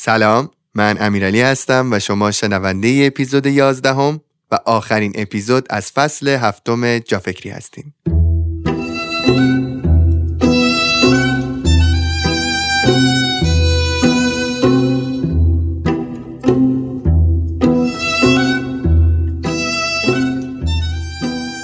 سلام من امیرعلی هستم و شما شنونده اپیزود 11 هم و آخرین اپیزود از فصل هفتم جافکری هستیم.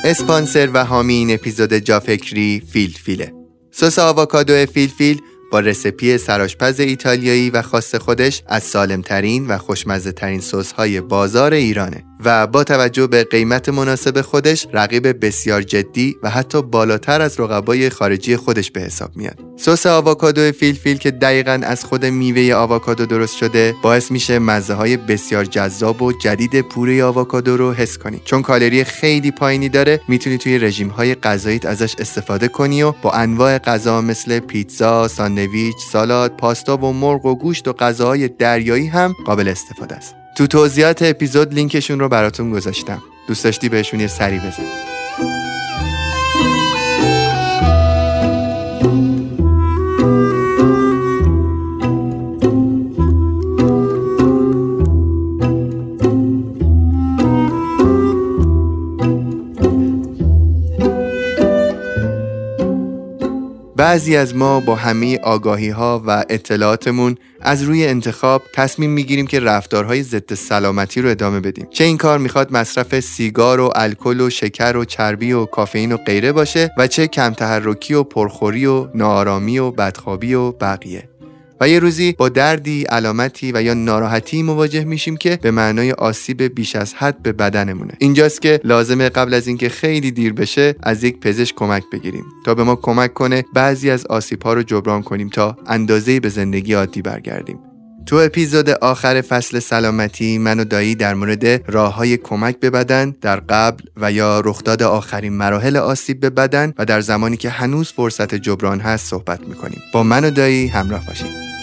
اسپانسر و حامی این اپیزود جافکری فیل فیله سس آواکادو فیل فیل با recipe سرآشپز ایتالیایی و خاص خودش از سالمترین و خوشمزه ترین سس های بازار ایرانه. و با توجه به قیمت مناسب خودش رقیب بسیار جدی و حتی بالاتر از رقبای خارجی خودش به حساب میاد. سس آووکادو فیل که دقیقا از خود میوه آووکادو درست شده باعث میشه مزه های بسیار جذاب و جدید پوره آووکادو رو حس کنی چون کالری خیلی پایینی داره می‌تونی توی رژیم های غذاییت ازش استفاده کنی و با انواع غذا مثل پیتزا، ساندویچ، سالاد، پاستا و مرغ و گوشت و غذاهای دریایی هم قابل استفاده است. تو توضیحات اپیزود لینکشون رو براتون گذاشتم. دوست داشتی بهشون یه سری بزن بعضی از ما با همه آگاهی ها و اطلاعاتمون از روی انتخاب تصمیم می‌گیریم که رفتارهای ضد سلامتی رو ادامه بدیم. چه این کار می‌خواد مصرف سیگار و الکل و شکر و چربی و کافئین و غیره باشه و چه کم تحرکی و پرخوری و ناآرامی و بدخوابی و بقیه. یه روزی با دردی علامتی و یا ناراحتی مواجه میشیم که به معنای آسیب بیش از حد به بدنمونه. اینجاست که لازمه قبل از اینکه خیلی دیر بشه از یک پزشک کمک بگیریم تا به ما کمک کنه بعضی از آسیب ها رو جبران کنیم تا اندازه به زندگی عادی برگردیم. تو اپیزود آخر فصل سلامتی من و دایی در مورد راه های کمک به بدن در قبل و یا رخداد آخرین مراحل آسیب به بدن و در زمانی که هنوز فرصت جبران هست صحبت می‌کنیم. با من و دایی همراه باشید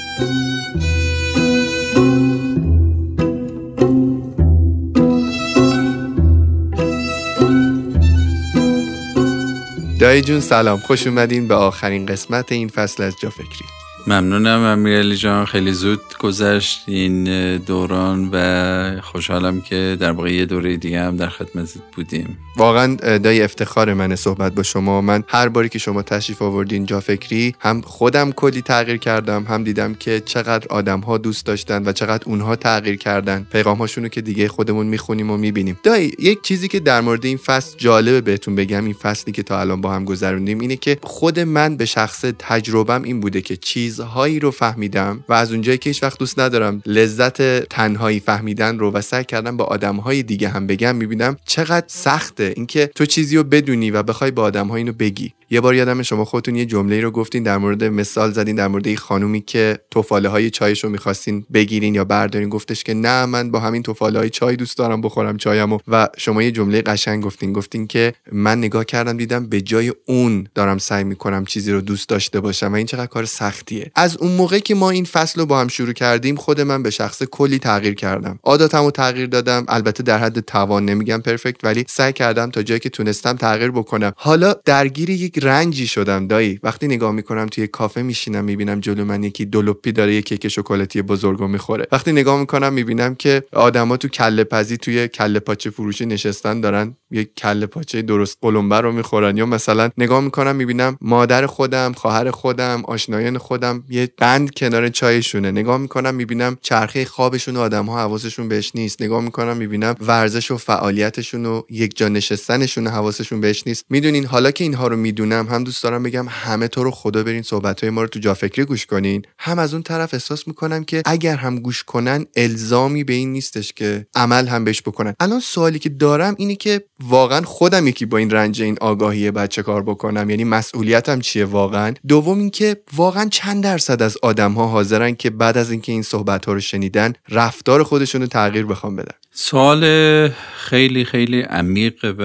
دایی جون سلام. خوش اومدین به آخرین قسمت این فصل از جا فکری. ممنونم امیرعلی جان. خیلی زود گذشت این دوران و خوشحالم که در واقع یه دوره دیگه هم در خدمتت بودیم. واقعا دای افتخار منه صحبت با شما. من هر باری که شما تشریف آوردین جا فکری هم خودم کلی تغییر کردم هم دیدم که چقدر آدم ها دوست داشتن و چقدر اونها تغییر کردن. پیغام هاشونو که دیگه خودمون می‌خونیم و می‌بینیم. دایی یک چیزی که در مورد این فصل جالبه بهتون بگم این فصلی که تا الان با هم گذروندیم اینه که خود من به شخص تجربم این بوده که چیزهایی رو فهمیدم و از اونجایی که هیچ وقت دوست ندارم لذت تنهایی فهمیدن رو و سعی کردم با آدمهای دیگه هم بگم می‌بینم چقدر سخت اینکه تو چیزی رو بدونی و بخوای با آدم ها اینو بگی. یه بار یادم شما خودتون یه جمله رو گفتین در مورد مثال زدین در مورد این خانومی که توفاله های چایش رو می‌خواستین بگیرین یا بردارین. گفتش که نه من با همین توفاله های چای دوست دارم بخورم چایمو. و شما یه جمله قشنگ گفتین. گفتین که من نگاه کردم دیدم به جای اون دارم سعی می‌کنم چیزی رو دوست داشته باشم و این چقدر کار سختیه. از اون موقع که ما این فصل رو با هم شروع کردیم خود من به شخص کلی تغییر کردم. عاداتمو تغییر دادم البته در حد توان نمیگم پرفکت ولی سعی کردم تا جایی که تونستم تغییر بکنم. حالا درگیر یک رنجی شدم دایی. وقتی نگاه می‌کنم توی کافه میشینم می‌بینم جلو من یکی دلوپی داره یه کیک شکلاتی بزرگو می‌خوره. وقتی نگاه می‌کنم می‌بینم که آدما تو کله پزی توی کله پاچه فروشی نشستن دارن یک کله پاچه درست قلمبه رو می‌خورن. یا مثلا نگاه می‌کنم می‌بینم مادر خودم خواهر خودم آشنایان خودم یه بند کنار چایشونه. نگاه می‌کنم می‌بینم چرخه خوابشون آدم ها حواسشون بهش نیست. نگاه می‌کنم می‌بینم ورزش و فعالیتشون و یک جا نشستنشون حواسشون بهش نیست. می‌دونین حالا که اینها رو می‌دونم هم دوست دارم بگم همه تو رو خدا برین صحبت های ما رو تو جا فکری گوش کنین. هم از اون طرف احساس می‌کنم که اگر هم گوش کنن الزامی به این نیستش که عمل هم بهش بکنن. الان سوالی که دارم اینه که واقعا خودم یکی با این رنج این آگاهی بچه کار بکنم. یعنی مسئولیتم چیه واقعا؟ دوم اینکه واقعا چند درصد از آدم ها حاضرن که بعد از اینکه این صحبت ها رو شنیدن رفتار خودشون رو تغییر بخوام بدن. سوال خیلی خیلی عمیق و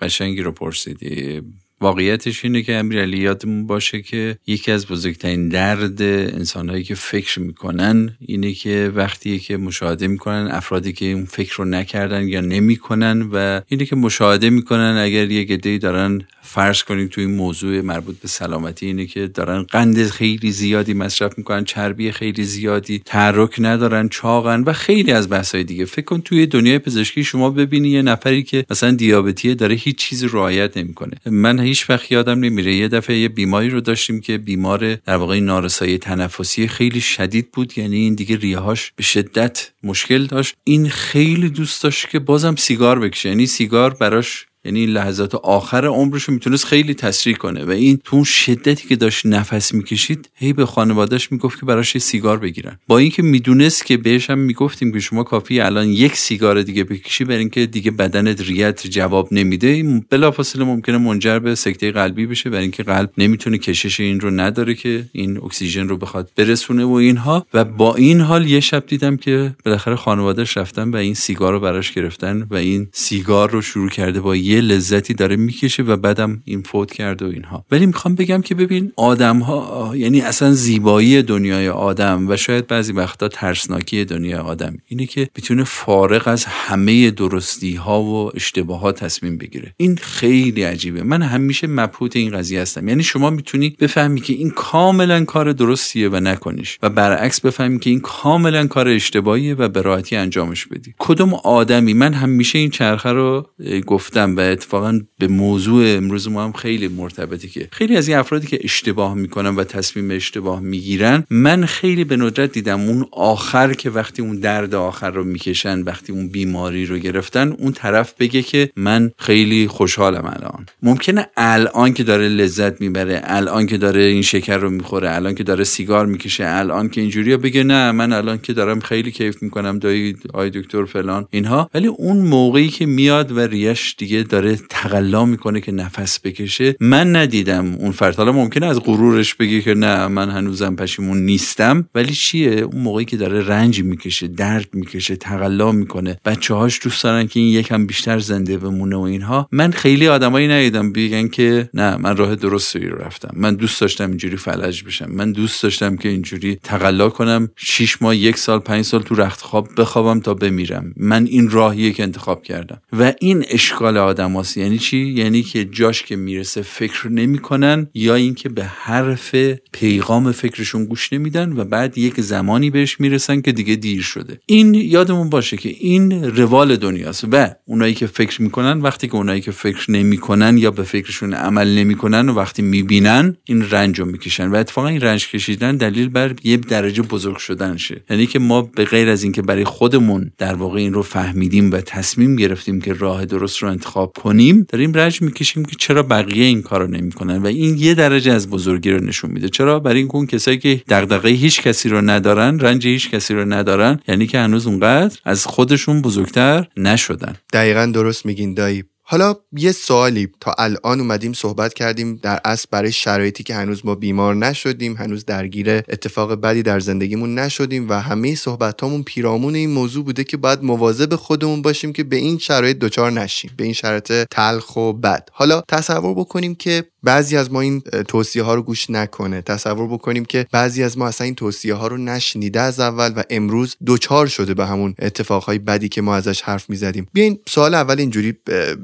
قشنگی رو پرسیدی. واقعیتش اینه که امیرعلی یادمون باشه که یکی از بزرگترین درد انسانهایی که فکر می‌کنن اینه که وقتی که مشاهده می‌کنن افرادی که اون فکر رو نکردن یا نمی‌کنن و اینه که مشاهده می‌کنن اگر یه گدهی دارن فرض کنیم توی این موضوع مربوط به سلامتی اینه که دارن قند خیلی زیادی مصرف می‌کنن چربی خیلی زیادی تحرک ندارن چاقن و خیلی از بحثای دیگه. فکر کن توی دنیای پزشکی شما ببینی یه نفری که مثلا دیابتیه داره هیچ چیزی رعایت نمی‌کنه. من هیچ وقت یادم نمیره یه دفعه یه بیماری رو داشتیم که بیمار در واقع نارسایی تنفسی خیلی شدید بود یعنی این دیگه ریهاش به شدت مشکل داشت. این خیلی دوست داشت که بازم سیگار بکشه یعنی سیگار براش یعنی لحظات آخر عمرش رو می‌تونست خیلی تسریع کنه. و این تو اون شدتی که داشت نفس می‌کشید هی به خانوادهش می‌گفت که براش یه سیگار بگیرن. با اینکه می‌دونست که بهش هم می‌گفتیم که شما کافی الان یک سیگار دیگه بکشی برای اینکه دیگه بدنت ریت جواب نمیده این بلافاصله ممکنه منجر به سکته قلبی بشه برای اینکه قلب نمی‌تونه کشش این رو نداره که این اکسیژن رو بخواد برسونه و اینها. و با این حال یه شب دیدم که بالاخره خانوادهش رفتن و این سیگار رو براش گرفتن و این سیگار رو شروع کرده با یه لذتی داره می‌کشه و بعدم این فوت کرده و اینها. ولی می‌خوام بگم که ببین آدم ها یعنی اصلا زیبایی دنیای آدم و شاید بعضی وقتا ترسناکی دنیای آدم اینه که می‌تونه فارغ از همه درستی ها و اشتباهات تصمیم بگیره. این خیلی عجیبه. من همیشه مبهوت این قضیه هستم. یعنی شما می‌تونی بفهمی که این کاملا کار درستیه و نکنیش و برعکس بفهمی که این کاملا کار اشتباهیه و به راحتی انجامش بدی. کدوم آدمی؟ من همیشه این چرخه رو گفتم و اتفاقا به موضوع امروز ما هم خیلی مرتبطه که خیلی از این افرادی که اشتباه می‌کنن و تصمیم اشتباه می‌گیرن من خیلی به ندرت دیدم اون آخر که وقتی اون درد آخر رو می‌کشن وقتی اون بیماری رو گرفتن اون طرف بگه که من خیلی خوشحالم الان. ممکنه الان که داره لذت می‌بره الان که داره این شکر رو می‌خوره الان که داره سیگار می‌کشه الان که اینجوری بگه نه من الان که دارم خیلی کیف می‌کنم دایی آی دکتر فلان اینها. ولی اون موقعی که میاد و ریش دیگه داره تقلا می‌کنه که نفس بکشه. من ندیدم اون فرد. حالا ممکنه از غرورش بگه که نه من هنوزم پشیمون نیستم. ولی چیه؟ اون موقعی که داره رنج می‌کشه درد می‌کشه تقلا می‌کنه. بچه هاش دوست دارن که این یکم بیشتر زنده بمونه و اینها. من خیلی آدمایی ندیدم بگن که نه من راه درستی رو رفتم. من دوست داشتم اینجوری فلج بشم. من دوست داشتم که اینجوری تقلا کنم. 6 ماه یک سال پنج سال تو رخت خواب بخوابم تا بمیرم. من این راهیه که انتخاب کردم. و این اشکال آدم یعنی چی؟ یعنی که جاش که می‌رسه فکر نمی‌کنن یا اینکه به حرف پیغام فکرشون گوش نمیدن و بعد یک زمانی بهش می‌رسن که دیگه دیر شده. این یادمون باشه که این روال دنیاست و اونایی که فکر می‌کنن وقتی که اونایی که فکر نمی‌کنن یا به فکرشون عمل نمی‌کنن و وقتی می‌بینن این رنج رو می‌کشن و اتفاقا این رنج کشیدن دلیل بر یه درجه بزرگ شدن شه یعنی که ما به غیر از اینکه برای خودمون در واقع این رو فهمیدیم و تصمیم گرفتیم که راه درست رو انتخاب کنیم داریم رنج می‌کشیم که چرا بقیه این کارو نمی‌کنن و این یه درجه از بزرگی رو نشون میده. چرا؟ برای این اون کسایی که دغدغه هیچ کسی رو ندارن رنج هیچ کسی رو ندارن یعنی که هنوز اونقدر از خودشون بزرگتر نشدن. دقیقا درست میگین دایی. حالا یه سوالی تا الان اومدیم صحبت کردیم در اصل برای شرایطی که هنوز ما بیمار نشدیم هنوز درگیر اتفاق بدی در زندگیمون نشدیم و همه صحبتامون پیرامون این موضوع بوده که باید مواظب خودمون باشیم که به این شرایط دچار نشیم به این شرایط تلخ و بد. حالا تصور بکنیم که بعضی از ما این توصیه ها رو گوش نکنه. تصور بکنیم که بعضی از ما اصلا این توصیه ها رو نشنیده از اول و امروز دوچار شده به همون اتفاقهای بدی که ما ازش حرف می‌زدیم. بیاین سوال اول اینجوری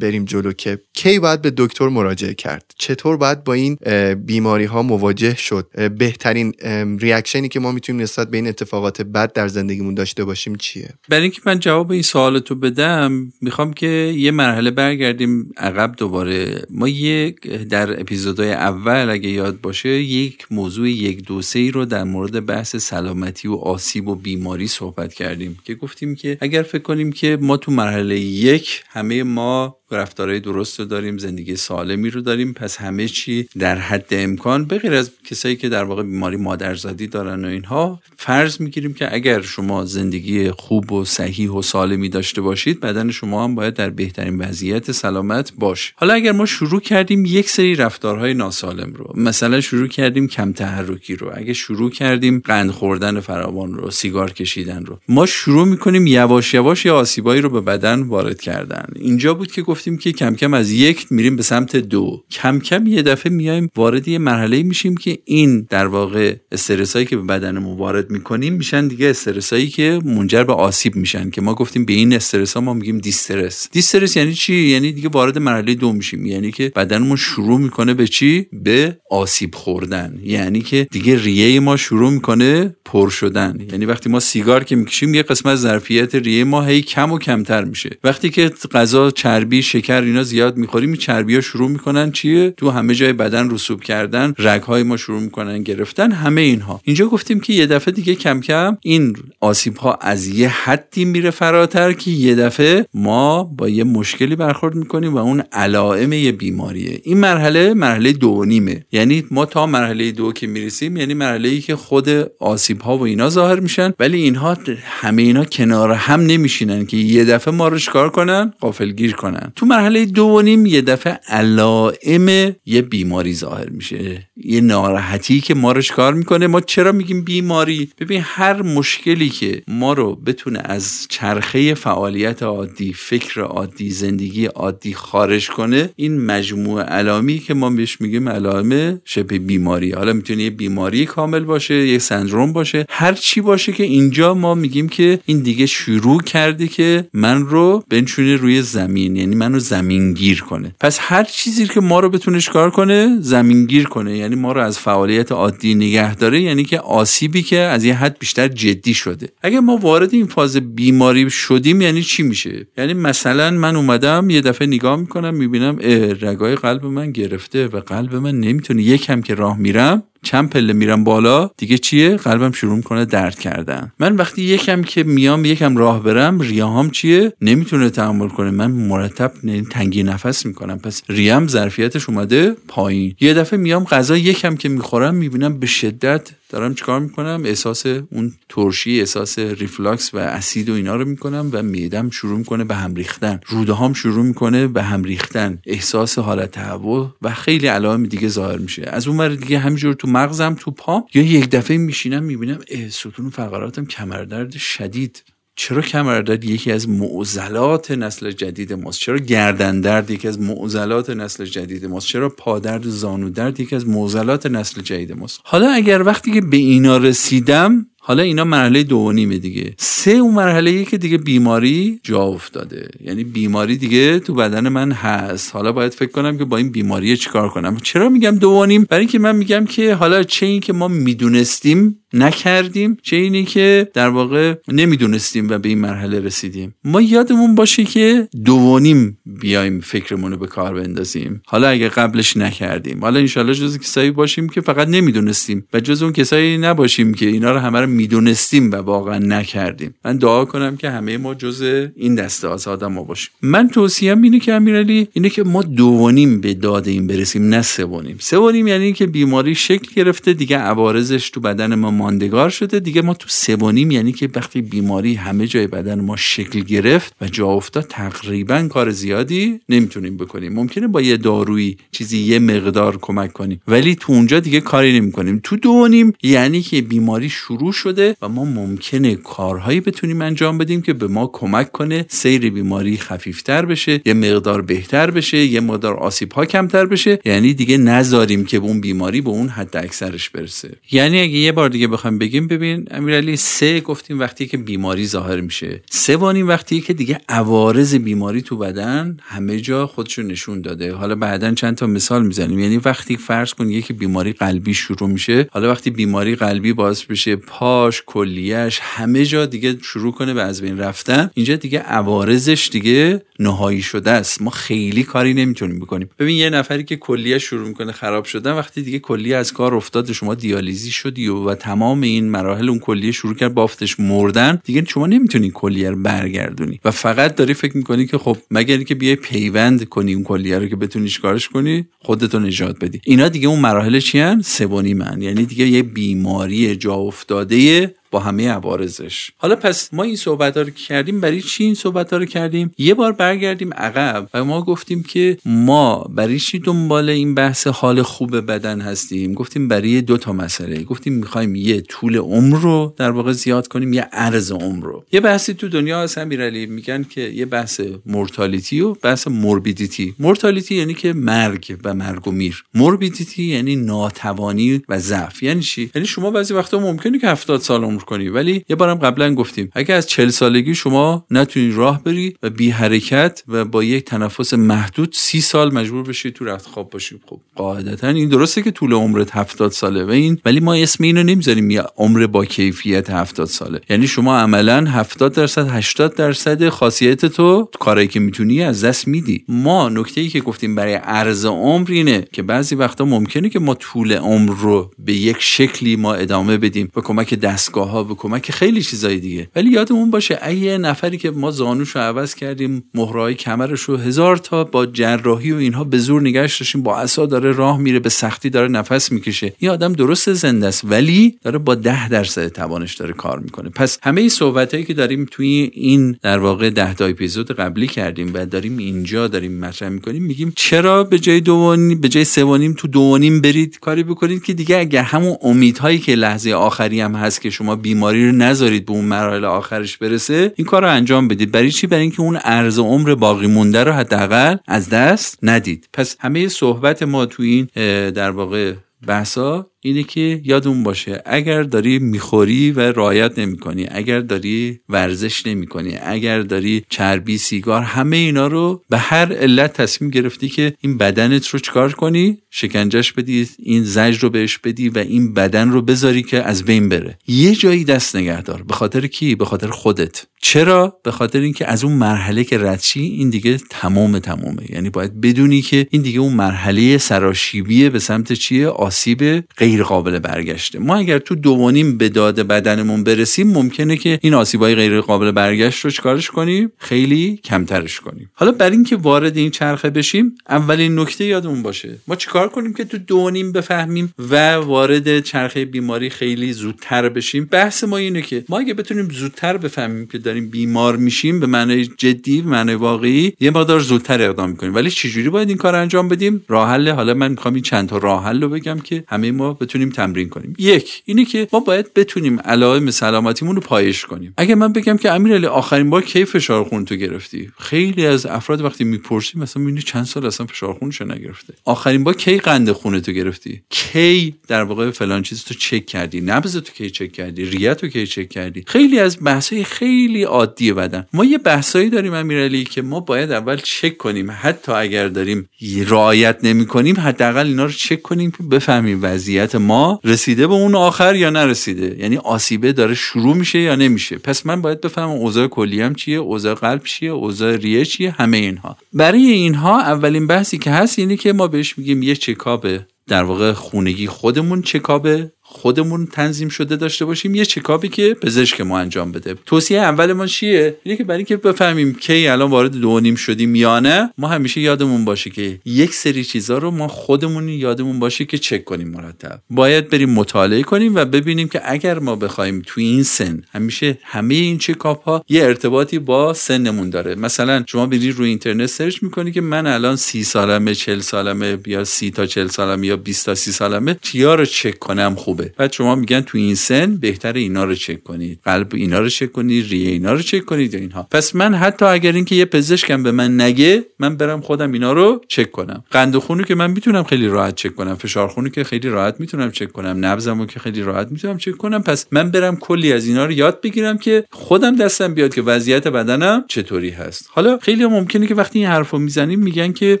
بریم جلو که کی باید به دکتر مراجعه کرد؟ چطور باید با این بیماری ها مواجه شد؟ بهترین ریاکشنی که ما می‌تونیم نسبت به این اتفاقات بد در زندگیمون داشته باشیم چیه؟ برای اینکه من جواب این سوالتو بدم می‌خوام که یه مرحله برگردیم عقب دوباره. ما یک در اپیزودهای اول اگه یاد باشه یک موضوع یک دو ای رو در مورد بحث سلامتی و آسیب و بیماری صحبت کردیم که گفتیم که اگر فکر کنیم که ما تو مرحله یک همه ما رفتارهای درست رو داریم زندگی سالمی رو داریم پس همه چی در حد امکان. به غیر از کسایی که در واقع بیماری مادرزادی دارن و اینها فرض می‌گیریم که اگر شما زندگی خوب و صحیح و سالمی داشته باشید بدن شما هم باید در بهترین وضعیت سلامت باشه. حالا اگر ما شروع کردیم یک سری رفتارهای ناسالم رو مثلا شروع کردیم کم تحرکی رو اگه شروع کردیم قند خوردن فراوان رو سیگار کشیدن رو ما شروع می‌کنیم یواش یواش یا آسیبایی رو به بدن وارد کردن. اینجا بود که گفتیم گفتیم که کم کم از یک میریم به سمت دو. کم کم یه دفعه میایم وارد یه مرحله میشیم که این در واقع استرسایی که به بدنمون وارد می‌کنیم میشن دیگه استرسایی که منجر به آسیب میشن که ما گفتیم به این استرس ها ما میگیم دیسترس. دیسترس یعنی چی؟ یعنی دیگه وارد مرحله دو میشیم. یعنی که بدنمون شروع می‌کنه به چی؟ به آسیب خوردن. یعنی که دیگه ریه ما شروع می‌کنه پر شدن. یعنی وقتی ما سیگار که می‌کشیم یه قسمت ظرفیت ریه ما هی کم و کمتر میشه. وقتی که غذا چربی شکر اینا زیاد می‌خوریم چربی ها شروع می‌کنن چیه؟ تو همه جای بدن رسوب کردن رگ های ما شروع می‌کنن گرفتن همه اینها. اینجا گفتیم که یه دفعه دیگه کم کم این آسیب ها از یه حدی میره فراتر که یه دفعه ما با یه مشکلی برخورد می‌کنیم و اون علائم یه بیماریه. این مرحله مرحله دو نیمه. یعنی ما تا مرحله دو که می‌رسیم یعنی مرحله ای که خود آسیب ها و اینا ظاهر میشن ولی اینها همه اینا کنار هم نمیشینن که یه دفعه ما رو چکار کنن؟ قافلگیر کنن. تو مرحله دو نیم یه دفعه علائم یه بیماری ظاهر میشه. یه ناراحتی که ما رو چکار می‌کنه. ما چرا میگیم بیماری؟ ببین هر مشکلی که ما رو بتونه از چرخه فعالیت عادی فکر عادی زندگی عادی خارج کنه این مجموعه علامی که ما بهش میگیم علائم شبه بیماری. حالا می‌تونه یه بیماری کامل باشه یه سندروم باشه. هر چی باشه که اینجا ما میگیم که این دیگه شروع کرده که من رو بنشونه روی زمین. یعنی منو زمین گیر کنه. پس هر چیزی که ما رو بتونه کار کنه زمین گیر کنه. یعنی ما رو از فعالیت عادی نگه داره یعنی که آسیبی که از یه حد بیشتر جدی شده. اگه ما وارد این فاز بیماری شدیم یعنی چی میشه؟ یعنی مثلا من اومدم یه دفعه نگاه می‌کنم می‌بینم رگای قلب من گرفته و قلب من نمی‌تونه یکم که راه میرم چند پله میرم بالا دیگه چیه؟ قلبم شروع می‌کنه درد کردن. من وقتی یکم که میام یکم راه برم ریاهام چیه؟ نمی‌تونه تحمل کنه. من مرتب تنگی نفس می‌کنم. پس ریه‌ام ظرفیتش اومده پایین. یه دفعه میام غذا یکم که می‌خورم می‌بینم به شدت دارم چیکار می‌کنم؟ احساس اون ترشی احساس ریفلاکس و اسید و اینا رو می‌کنم و معده‌ام شروع می‌کنه به هم ریختن. روده هم شروع می‌کنه به هم ریختن. احساس حالت تهوع و خیلی علائم دیگه ظاهر میشه. از اون ور دیگه همینجور تو مغزم تو پام یا یک دفعه میشینم می‌بینم ستون فقراتم کمردرد شدید. چرا کمردرد یکی از معضلات نسل جدید ماست؟ چرا گردن درد یکی از معضلات نسل جدید ماست؟ چرا پادرد و زانو درد یکی از معضلات نسل جدید ماست؟ حالا اگر وقتی که به اینا رسیدم حالا اینا مرحله دو نیمه دیگه. سه اون مرحله که دیگه بیماری جا افتاده. یعنی بیماری دیگه تو بدن من هست. حالا باید فکر کنم که با این بیماری چیکار کنم. چرا میگم دو نیم؟ برای اینکه من میگم که حالا چه این که ما می‌دونستیم نکردیم چه اینی که در واقع نمی‌دونستیم و به این مرحله رسیدیم. ما یادمون باشه که دوانیم بیایم فکرمون رو به کار بندازیم. حالا اگه قبلش نکردیم. حالا انشالله جز کسایی باشیم که فقط نمی‌دونستیم و جز اون کسایی نباشیم که اینا رو همه رو می‌دونستیم و واقعا نکردیم. من دعا کنم که همه ما جز این دسته از آدم ما باشیم. من توصیم اینه که امیرعلی اینه که ما دوانیم به داده این برسیم نه سوانیم سوانیم یعنی که بیماری شکل گرفته دیگه عوارضش تو بدن ما ماندگار شده دیگه ما تو سوانیم یعنی که وقتی بیماری همه جای بدن ما شکل گرفت و جا افتاد تقریبا کار زیادی نمی‌تونیم بکنیم. ممکنه با یه دارویی چیزی یه مقدار کمک کنیم ولی تو اونجا دیگه کاری نمی‌کنیم. تو دوانیم یعنی که بیماری شروع شده و ما ممکنه کارهایی بتونیم انجام بدیم که به ما کمک کنه سیر بیماری خفیفتر بشه یه مقدار بهتر بشه یه مقدار آسیب ها کمتر بشه. یعنی دیگه نذاریم که اون بیماری به اون حد اکثرش برسه. یعنی اگه یه بار دیگه بخوام بگیم ببین امیرعلی سه گفتیم وقتی که بیماری ظاهر میشه. سه وانیم وقتی که دیگه عوارض بیماری تو بدن همه جا خودشو نشون داده. حالا بعدا چند تا مثال می‌زنیم. یعنی وقتی فرض کن یکی بیماری قلبی شروع میشه حالا وقتی بیماری قلبی باعث بشه پاش کلیهش همه جا دیگه شروع کنه به از بین رفتن. اینجا دیگه عوارضش دیگه نهایی شده است. ما خیلی کاری نمی‌تونیم بکنیم. ببین یه نفری که کلیه شروع می‌کنه خراب شدن وقتی دیگه کلیه از کار افتاد شما دیالیزی شدی و, و تمام این مراحل اون کلیه شروع کرد بافتش مردن دیگه شما نمی‌تونی کلیه رو برگردونی. و فقط داری فکر می‌کنی که خب مگر که بیای پیوند کنی اون کلیه رو که بتونی کارش کنی خودتو نجات بدی. اینا دیگه اون مراحل چی سومی من یعنی دیگه یه بیماری جا افتاده sehe, با همه عوارضش. حالا پس ما این صحبت رو کردیم برای چی این صحبت رو کردیم؟ یه بار برگردیم عقب و ما گفتیم که ما برای چی دنبال این بحث حال خوب بدن هستیم؟ گفتیم برای دو تا مسئله. گفتیم می‌خوایم یه طول عمر رو در واقع زیاد کنیم یه عرض عمر رو. یه بحثی تو دنیا هست امیرعلی میگن که یه بحث مورتالیتی و بحث موربیدیتی مورتالیتی یعنی که مرگ و مرگ و میر. موربیدیتی یعنی ناتوانی و ضعف. یعنی چی؟ یعنی شما بعضی وقتا ممکنه که 70 سال عمر کنی. ولی یه بارم قبلا گفتیم اگه از 40 سالگی شما نتونی راه بری و بی حرکت و با یک تنفس محدود سی سال مجبور بشی تو رخت خواب باشی. خب قاعدتا این درسته که طول عمرت 70 ساله و این ولی ما اسم اینو نمی‌ذاریم عمر با کیفیت 70 ساله. یعنی شما عملا 70 درصد 80 درصد خاصیت تو کاری که می‌تونی از دست میدی. ما نکته ای که گفتیم برای عرض عمر اینه که بعضی وقتا ممکنه که ما طول عمر رو به یک شکلی ما ادامه بدیم به کمک دستگاه ها به کمک خیلی چیزای دیگه. ولی یادمون باشه اگه نفری که ما زانوش عوض کردیم مهرهای کمرش رو هزار تا با جراحی و اینها به زور نگهش داشتیم با عصا داره راه میره به سختی داره نفس می‌کشه. این آدم درست زنده است ولی داره با ده درصد توانش داره کار می‌کنه. پس همه این صحبت هایی که داریم توی این در واقع ده تا اپیزود قبلی کردیم و داریم اینجا داریم مطرح می‌کنیم میگیم چرا به جای دو به جای سه تو دو برید؟ کاری بکنید که دیگه اگر همون امیدهایی که لحظه آخری هم هست که شما بیماری رو نذارید به اون مراحل آخرش برسه این کار رو انجام بدید. برای چی؟ برای اینکه اون ارز عمر باقی مونده رو حداقل از دست ندید. پس همه صحبت ما تو این در واقع بحثا اینه که یادمون باشه اگر داری می‌خوری و رعایت نمی‌کنی اگر داری ورزش نمی‌کنی اگر داری چربی سیگار همه اینا رو به هر علت تصمیم گرفتی که این بدنت رو چکار کنی؟ شکنجش بدی این زجر رو بهش بدی و این بدن رو بذاری که از بین بره. یه جایی دست نگهدار به خاطر کی؟ به خاطر خودت. چرا؟ به خاطر اینکه از اون مرحله که ردشی این دیگه تمام تمامه. یعنی باید بدونی که این دیگه اون مرحله سراشیبیه به سمت چیه؟ آسیب قابل برگشته. ما اگر تو دوانیم به داده بدنمون برسیم ممکنه که این آسیبای غیر قابل برگشت رو چکارش کنیم؟ خیلی کمترش کنیم. حالا بر اینکه وارد این چرخه بشیم اولین نکته یادمون باشه. ما چیکار کنیم که تو دوانیم بفهمیم و وارد چرخه بیماری خیلی زودتر بشیم؟ بحث ما اینه که ما اگه بتونیم زودتر بفهمیم که داریم بیمار میشیم به معنای جدی به معنای واقعی یه مقدار زودتر اقدام می‌کنیم. ولی چجوری باید این کار انجام بدیم؟ راه حالا من می‌خوام این چند تا راه حل رو بگم که همه ما بتونیم تمرین کنیم. یک اینه که ما باید بتونیم علائم سلامتیمون رو پایش کنیم. اگه من بگم که امیرعلی آخرین بار کی فشار خون تو گرفتی؟ خیلی از افراد وقتی می‌پرسیم مثلا می‌بینی چند سال اصلا فشار خونش نگرفته. آخرین بار کی قند خون تو گرفتی؟ کی در واقع فلان چیز تو چک کردی؟ نبض تو کی چک کردی؟ ریت تو کی چک کردی؟ خیلی از بحثای خیلی عادی بدن. ما یه بحثایی داریم امیرعلی که ما باید اول چک کنیم. حتی اگر داریم رعایت نمی کنیم حداقل اینا رو چک کنیم که بفهمیم وضعیت ما رسیده به اون آخر یا نرسیده؟ یعنی آسیبه داره شروع میشه یا نمیشه؟ پس من باید بفهمم اوضاع کلیم چیه اوضاع قلب چیه اوضاع ریه چیه همه اینها. برای اینها اولین بحثی که هست اینه که ما بهش میگیم یه چکاپ در واقع خونگی خودمون چکاپ خودمون تنظیم شده داشته باشیم یه چکاپی که پزشک ما انجام بده. توصیه اول ما چیه؟ اینه که برای اینکه بفهمیم کی الان وارد دو نیم شدیم یا نه ما همیشه یادمون باشه که یک سری چیزا رو ما خودمون یادمون باشه که چک کنیم مرتب. باید بریم مطالعه کنیم و ببینیم که اگر ما بخوایم تو این سن همیشه همه این چکاپ ها یه ارتباطی با سنمون داره. مثلا شما بری روی اینترنت search می‌کنی که من الان سی سالمه چل سالمه یا سی تا چل سالمه یا 20 تا سی سالمه چیا رو چک کنم خوبه؟ بعد شما میگن تو این سن بهتر اینا رو چک کنید. قلب اینا رو چک کنید ریه اینا رو چک کنید یا اینها. پس من حتی اگر اینکه یه پزشکم به من نگه من برم خودم اینا رو چک کنم. قند خونو که من می‌تونم خیلی راحت چک کنم. فشار خونو که خیلی راحت می‌تونم چک کنم. نبضمو که خیلی راحت می‌تونم چک کنم. پس من برم کلی از اینا رو یاد بگیرم که خودم دستم بیاد که وضعیت بدنم چطوری هست. حالا خیلی ممکنه که وقتی این حرفو می‌زنیم میگن که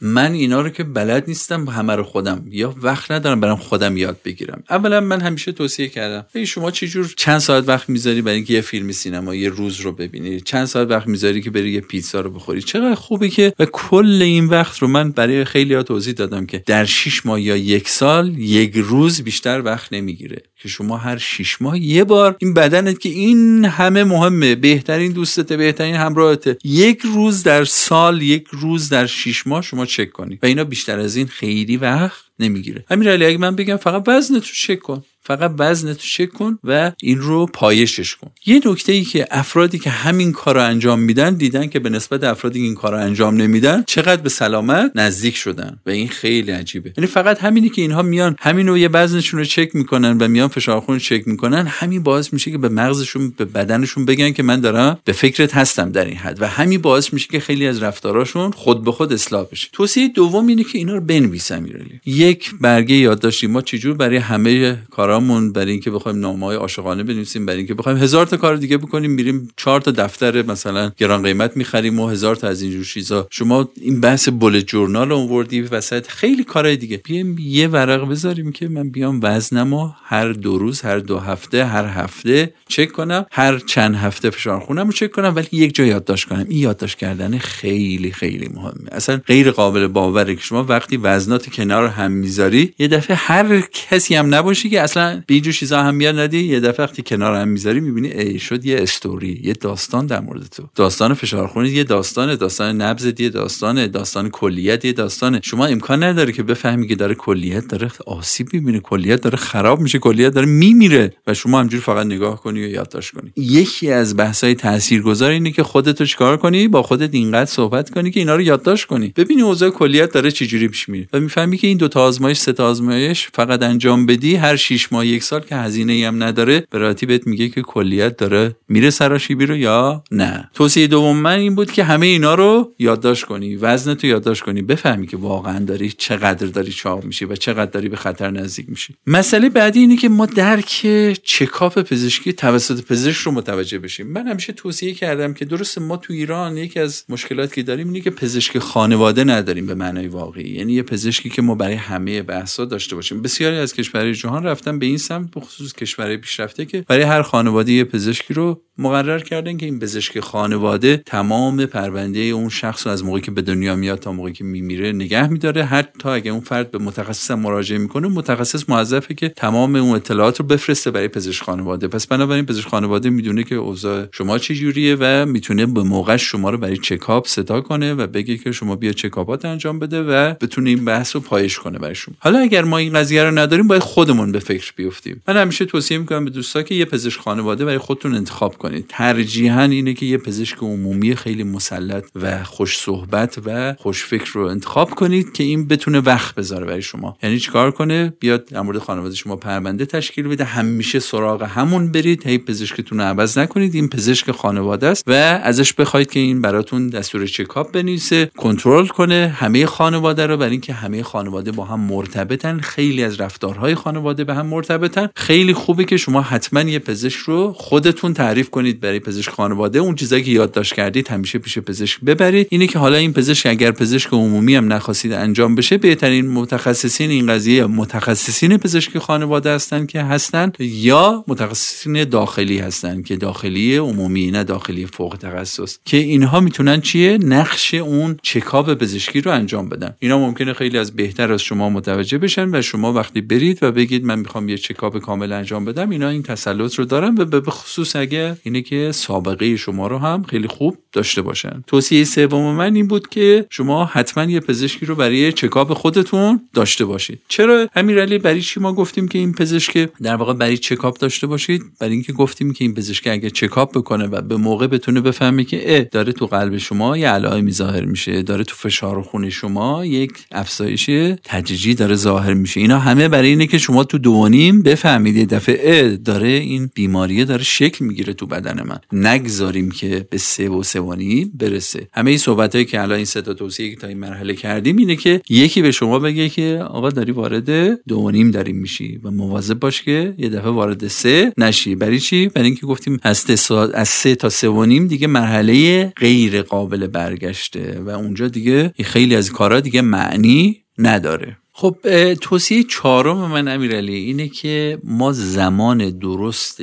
من اینا رو که بلد نیستم همه رو خودم یا وقت ندارم برم خودم یاد بگیرم. اولا من همیشه توصیه کردم. ای شما چجور چند ساعت وقت می‌ذاری برای اینکه یه فیلم سینما یه روز رو ببینی؟ چند ساعت وقت می‌ذاری که بری یه پیتزا رو بخوری؟ چقدر خوبه که و کل این وقت رو من برای خیلی ها توضیح دادم که در 6 ماه یا یک سال یک روز بیشتر وقت نمی‌گیره. که شما هر 6 ماه یه بار این بدنت که این همه مهمه بهترین دوستته بهترین همراهته یک روز در سال یک روز در 6 ماه شما چک کنی. و اینا بیشتر از این خیلی وقت نمی‌گیره. همین اگه من بگم فقط وزن تو چک کن. فقط وزنتو چک کن و این رو پایشش کن. یه نکته ای که افرادی که همین کار رو انجام میدن دیدن که به نسبت افرادی که این کار رو انجام نمیدن چقدر به سلامت نزدیک شدن و این خیلی عجیبه. یعنی فقط همینی که اینها میان همین رو یه وزنشون رو چک می‌کنن و میان فشار خون چک می‌کنن همین باعث میشه که به مغزشون به بدنشون بگن که من دارم به فکرت هستم در این حد. و همین باعث میشه که خیلی از رفتاراشون خود به خود اصلاح بشه. توصیه دوم اینه که اینا رو بنویسم یک برگه یادداشتی. ما چجور برای همه کارامون برای اینکه بخوایم نامه‌های عاشقانه بنویسیم برای اینکه بخوایم هزار تا کار دیگه بکنیم میریم چهار تا دفتر مثلا گران قیمت می‌خریم و هزار تا از اینجور چیزا. شما این بحث بولت جورنال آوردی وسط خیلی کارهای دیگه. بیایم یه ورق بذاریم که من بیام وزنمو هر دو روز هر دو هفته هر هفته چک کنم. هر چند هفته فشار خونم رو چک کنم ولی یک جا یادداشت کنم. این یادداشت کردن خیلی خیلی مهمه. اصلا غیر قابل باوره که شما وقتی وزنات کنار هم می‌ذاری یه دفعه هر کسی هم نباشی که اصلا به اینجور چیزا هم میاد ندی؟ یه دفعه وقتی کنار هم می‌ذاری می‌بینی ای شد یه استوری یه داستان در مورد تو. داستان فشار خونی یه داستان داستان نبض یه داستان داستان کلیت یه داستان شما امکان نداره که بفهمی که داره کلیت داره آسیب می‌بینه. کلیت داره خراب میشه. کلیت داره میمیره. و شما همجوری فقط نگاه کنی و یادداشت کنی. یکی از بحث‌های تاثیرگذار اینه که خودتو چیکار کنی؟ با خودت اینقدر صحبت کنی که اینا رو یادداشت کنی. ببینی اوضاع کلیت داره چجوری پیش میره. و می‌فهمی که این دو تا آزمایش سه تا آزمایش فقط انجام بدی هر 6 ماه یک سال که هزینه ای هم نداره به بهت میگه که کلیت داره میره سراشیبی رو یا نه. توصیه دوم من این بود که همه اینا رو یادداشت کنی وزنتو یادداشت کنی بفهمی که واقعا داری چقدر داری چاق میشی و چقدر داری به خطر نزدیک میشی. مسئله بعدی اینه که ما درک چکاپ پزشکی توسط پزشک رو متوجه بشیم. من همیشه توصیه کردم که درست ما تو ایران یکی از مشکلاتی که داریم اینه که پزشک خانواده نداریم به معنای واقعی. یعنی یه پزشکی که ما برای همه بحثا داشته باشیم. بسیاری از کشورهای جهان رفتن به این سمت به خصوص کشورهای پیشرفته که برای هر خانواده یه پزشکی رو مقرر کردن که این پزشک خانواده تمام پرونده اون شخص رو از موقعی که به دنیا میاد تا موقعی که میمیره نگه میداره. حتی اگه اون فرد به متخصص مراجعه می‌کنه متخصص موظفه که تمام اون اطلاعات رو بفرسته برای پزشک خانواده. پس بنابراین پزشک خانواده می‌دونه که اوضاع شما چه جوریه و می‌تونه به موقع شما رو برای چکاپ صدا کنه و بگه که شما بیا چکاپات انجام بده و بتونه این بحث رو پایش کنه برای شما. حالا اگر ما این قضیه رو نداریم باید خودمون به بیفتیم. من همیشه توصیه می‌کنم به دوستا که یه پزشک خانواده برای خودتون انتخاب کنید. ترجیحاً اینه که یه پزشک عمومی خیلی مسلط و خوش صحبت و خوش فکر رو انتخاب کنید که این بتونه وقت بذاره برای شما. یعنی چیکار کنه؟ بیاد در مورد خانواده شما پرونده تشکیل بده. همیشه سراغ همون برید. هی پزشکتون رو عوض نکنید. این پزشک خانواده است و ازش بخواید که این براتون دستور چکاپ بنویسه کنترل کنه همه خانواده رو. برای اینکه همه خانواده با هم مرتبطن. خیلی از رفتارهای خانواده به هم مرتبطن. خیلی خوبه که شما حتما یه پزشک رو خودتون تعریف کنید برای پزشک خانواده. اون چیزایی که یادداشت کردید همیشه پیش پزشک ببرید. اینه که حالا این پزشک اگر پزشک عمومی هم نخواستید انجام بشه بهترین متخصصین این قضیه متخصصین پزشکی خانواده هستن که هستن یا متخصصین داخلی هستن که داخلی عمومی نه داخلی فوق تخصص. که اینها می‌تونن چیه؟ نقش اون چکاپ پزشکی رو انجام بدن. اینا ممکنه خیلی از بهتر از شما متوجه بشن و شما وقتی برید و بگید من می‌خوام یه چکاپ کامل انجام بدم اینا این تسلط رو دارن و به خصوص اگه اینه که سابقه شما رو هم خیلی خوب داشته باشن. توصیه سوم من این بود که شما حتما یه پزشکی رو برای چکاپ خودتون داشته باشید. چرا امیرعلی؟ برای چی ما گفتیم که این پزشک در واقع برای چکاپ داشته باشید؟ برای اینکه گفتیم که این پزشک اگه چکاپ بکنه و به موقع بتونه بفهمه که اه داره تو قلب شما یه علائمی ظاهر میشه داره تو فشار خون شما یک افزایش تدریجی داره ظاهر میشه. اینا همه برای اینه که شما تو دوانیم بفهمید یه دفعه داره این بیماریه داره شکل می‌گیره تو بدن من. نگذاریم که به سه و سوانی برسه. همه این صحبت که الان این سه تا توصیه تا این مرحله کردیم اینه که یکی به شما بگه که آقا داری وارد دو نیم داریم میشی و مواظب باش که یه دفعه وارد سه نشی. برای چی؟ برای اینکه گفتیم از از سه تا سه و نیم دیگه مرحله غیر قابل برگشته و اونجا دیگه خیلی از کارا دیگه معنی نداره. خب توصیه چهارم من امیرعلی اینه که ما زمان درست